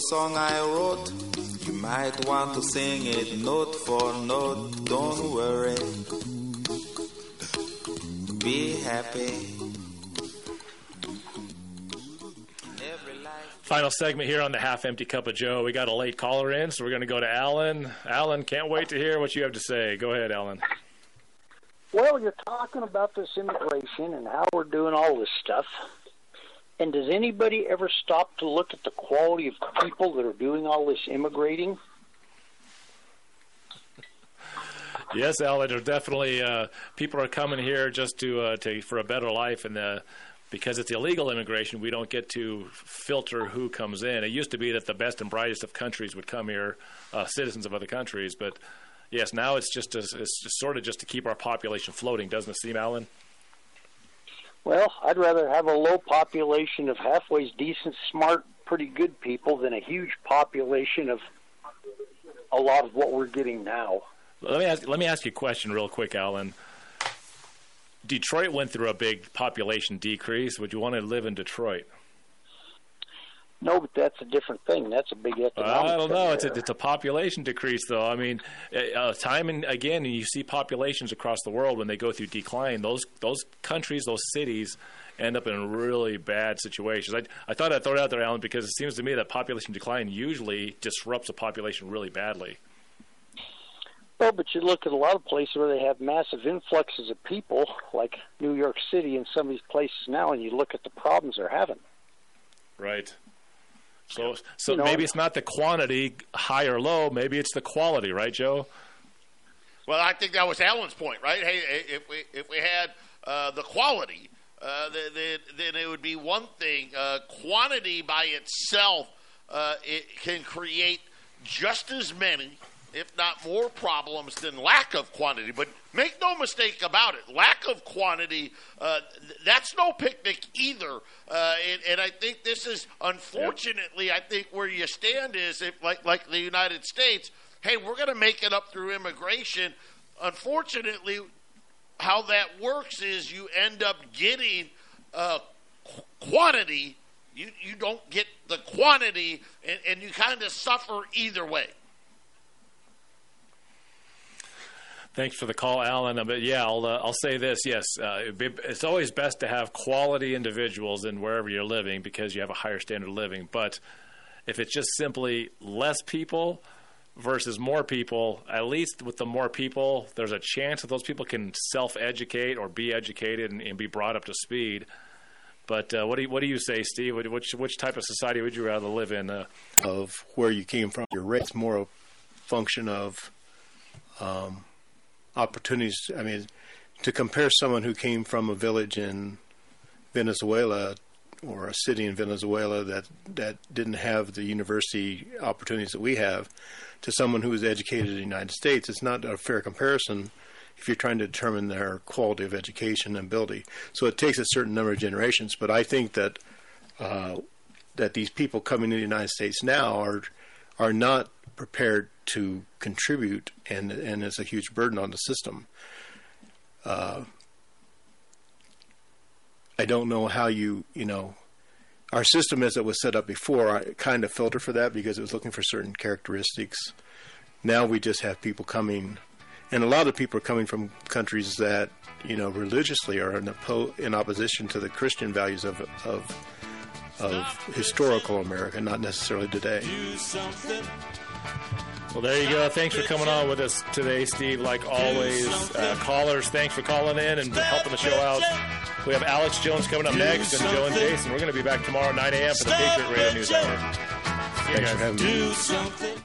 a song I wrote. You might want to sing it note for note. Don't worry. Be happy. Final segment here on the half empty cup of Joe. We got a late caller in, so we're going to go to Alan. Alan, can't wait to hear what you have to say. Go ahead, Alan. Well, you're talking about this immigration and how we're doing all this stuff. And does anybody ever stop to look at the quality of people that are doing all this immigrating? Yes, Alan. There's definitely uh, people are coming here just to uh, to for a better life, and the, because it's illegal immigration, we don't get to filter who comes in. It used to be that the best and brightest of countries would come here, uh, citizens of other countries, but yes, now it's just it's just sort of just to keep our population floating, doesn't it seem, Alan? Well, I'd rather have a low population of halfway decent, smart, pretty good people than a huge population of a lot of what we're getting now. Let me ask, let me ask you a question real quick, Alan. Detroit went through a big population decrease. Would you want to live in Detroit? No, but that's a different thing. That's a big economic. I don't know. It's a, it's a population decrease, though. I mean, uh, uh, time and again, you see populations across the world when they go through decline. Those those countries, those cities, end up in really bad situations. I, I thought I'd throw it out there, Alan, because it seems to me that population decline usually disrupts a population really badly. Well, but you look at a lot of places where they have massive influxes of people, like New York City and some of these places now, and you look at the problems they're having. Right. So, so You know, maybe it's not the quantity high or low. Maybe it's the quality, right, Joe? Well, I think that was Alan's point, right? Hey, if we if we had uh, the quality, uh, then, then then it would be one thing. Uh, quantity by itself, uh, it can create just as many, if not more, problems than lack of quantity. But make no mistake about it, lack of quantity, uh, that's no picnic either. Uh, and, and I think this is, unfortunately, I think where you stand is, if, like like the United States hey, we're going to make it up through immigration. Unfortunately, how that works is you end up getting uh, qu- quantity. You, you don't get the quantity, and, and you kind of suffer either way. Thanks for the call, Alan. Uh, But yeah, I'll uh, I'll say this. Yes, uh, be- it's always best to have quality individuals in wherever you're living because you have a higher standard of living. But if it's just simply less people versus more people, at least with the more people, there's a chance that those people can self-educate or be educated and, and be brought up to speed. But uh, what do you, what do you say, Steve? Which which type of society would you rather live in? Uh, of where you came from. Your rate's more a function of um, opportunities. I mean, to compare someone who came from a village in Venezuela or a city in Venezuela that that didn't have the university opportunities that we have to someone who was educated in the United States, it's not a fair comparison if you're trying to determine their quality of education and ability. So it takes a certain number of generations. But I think that uh, that these people coming to the United States now are are not prepared to contribute, and and it's a huge burden on the system. Uh, I don't know how you you know our system as it was set up before I kind of filtered for that because it was looking for certain characteristics. Now we just have people coming, and a lot of people are coming from countries that you know religiously are in, oppo- in opposition to the Christian values of of of historical America, not necessarily today. Well, there you go. Thanks for coming on with us today, Steve. Like always, uh, callers, thanks for calling in and helping the show out. We have Alex Jones coming up next, and Joe and Jason. We're going to be back tomorrow, 9 a.m. for the Patriot Radio News Hour. Thanks for having me. Do something.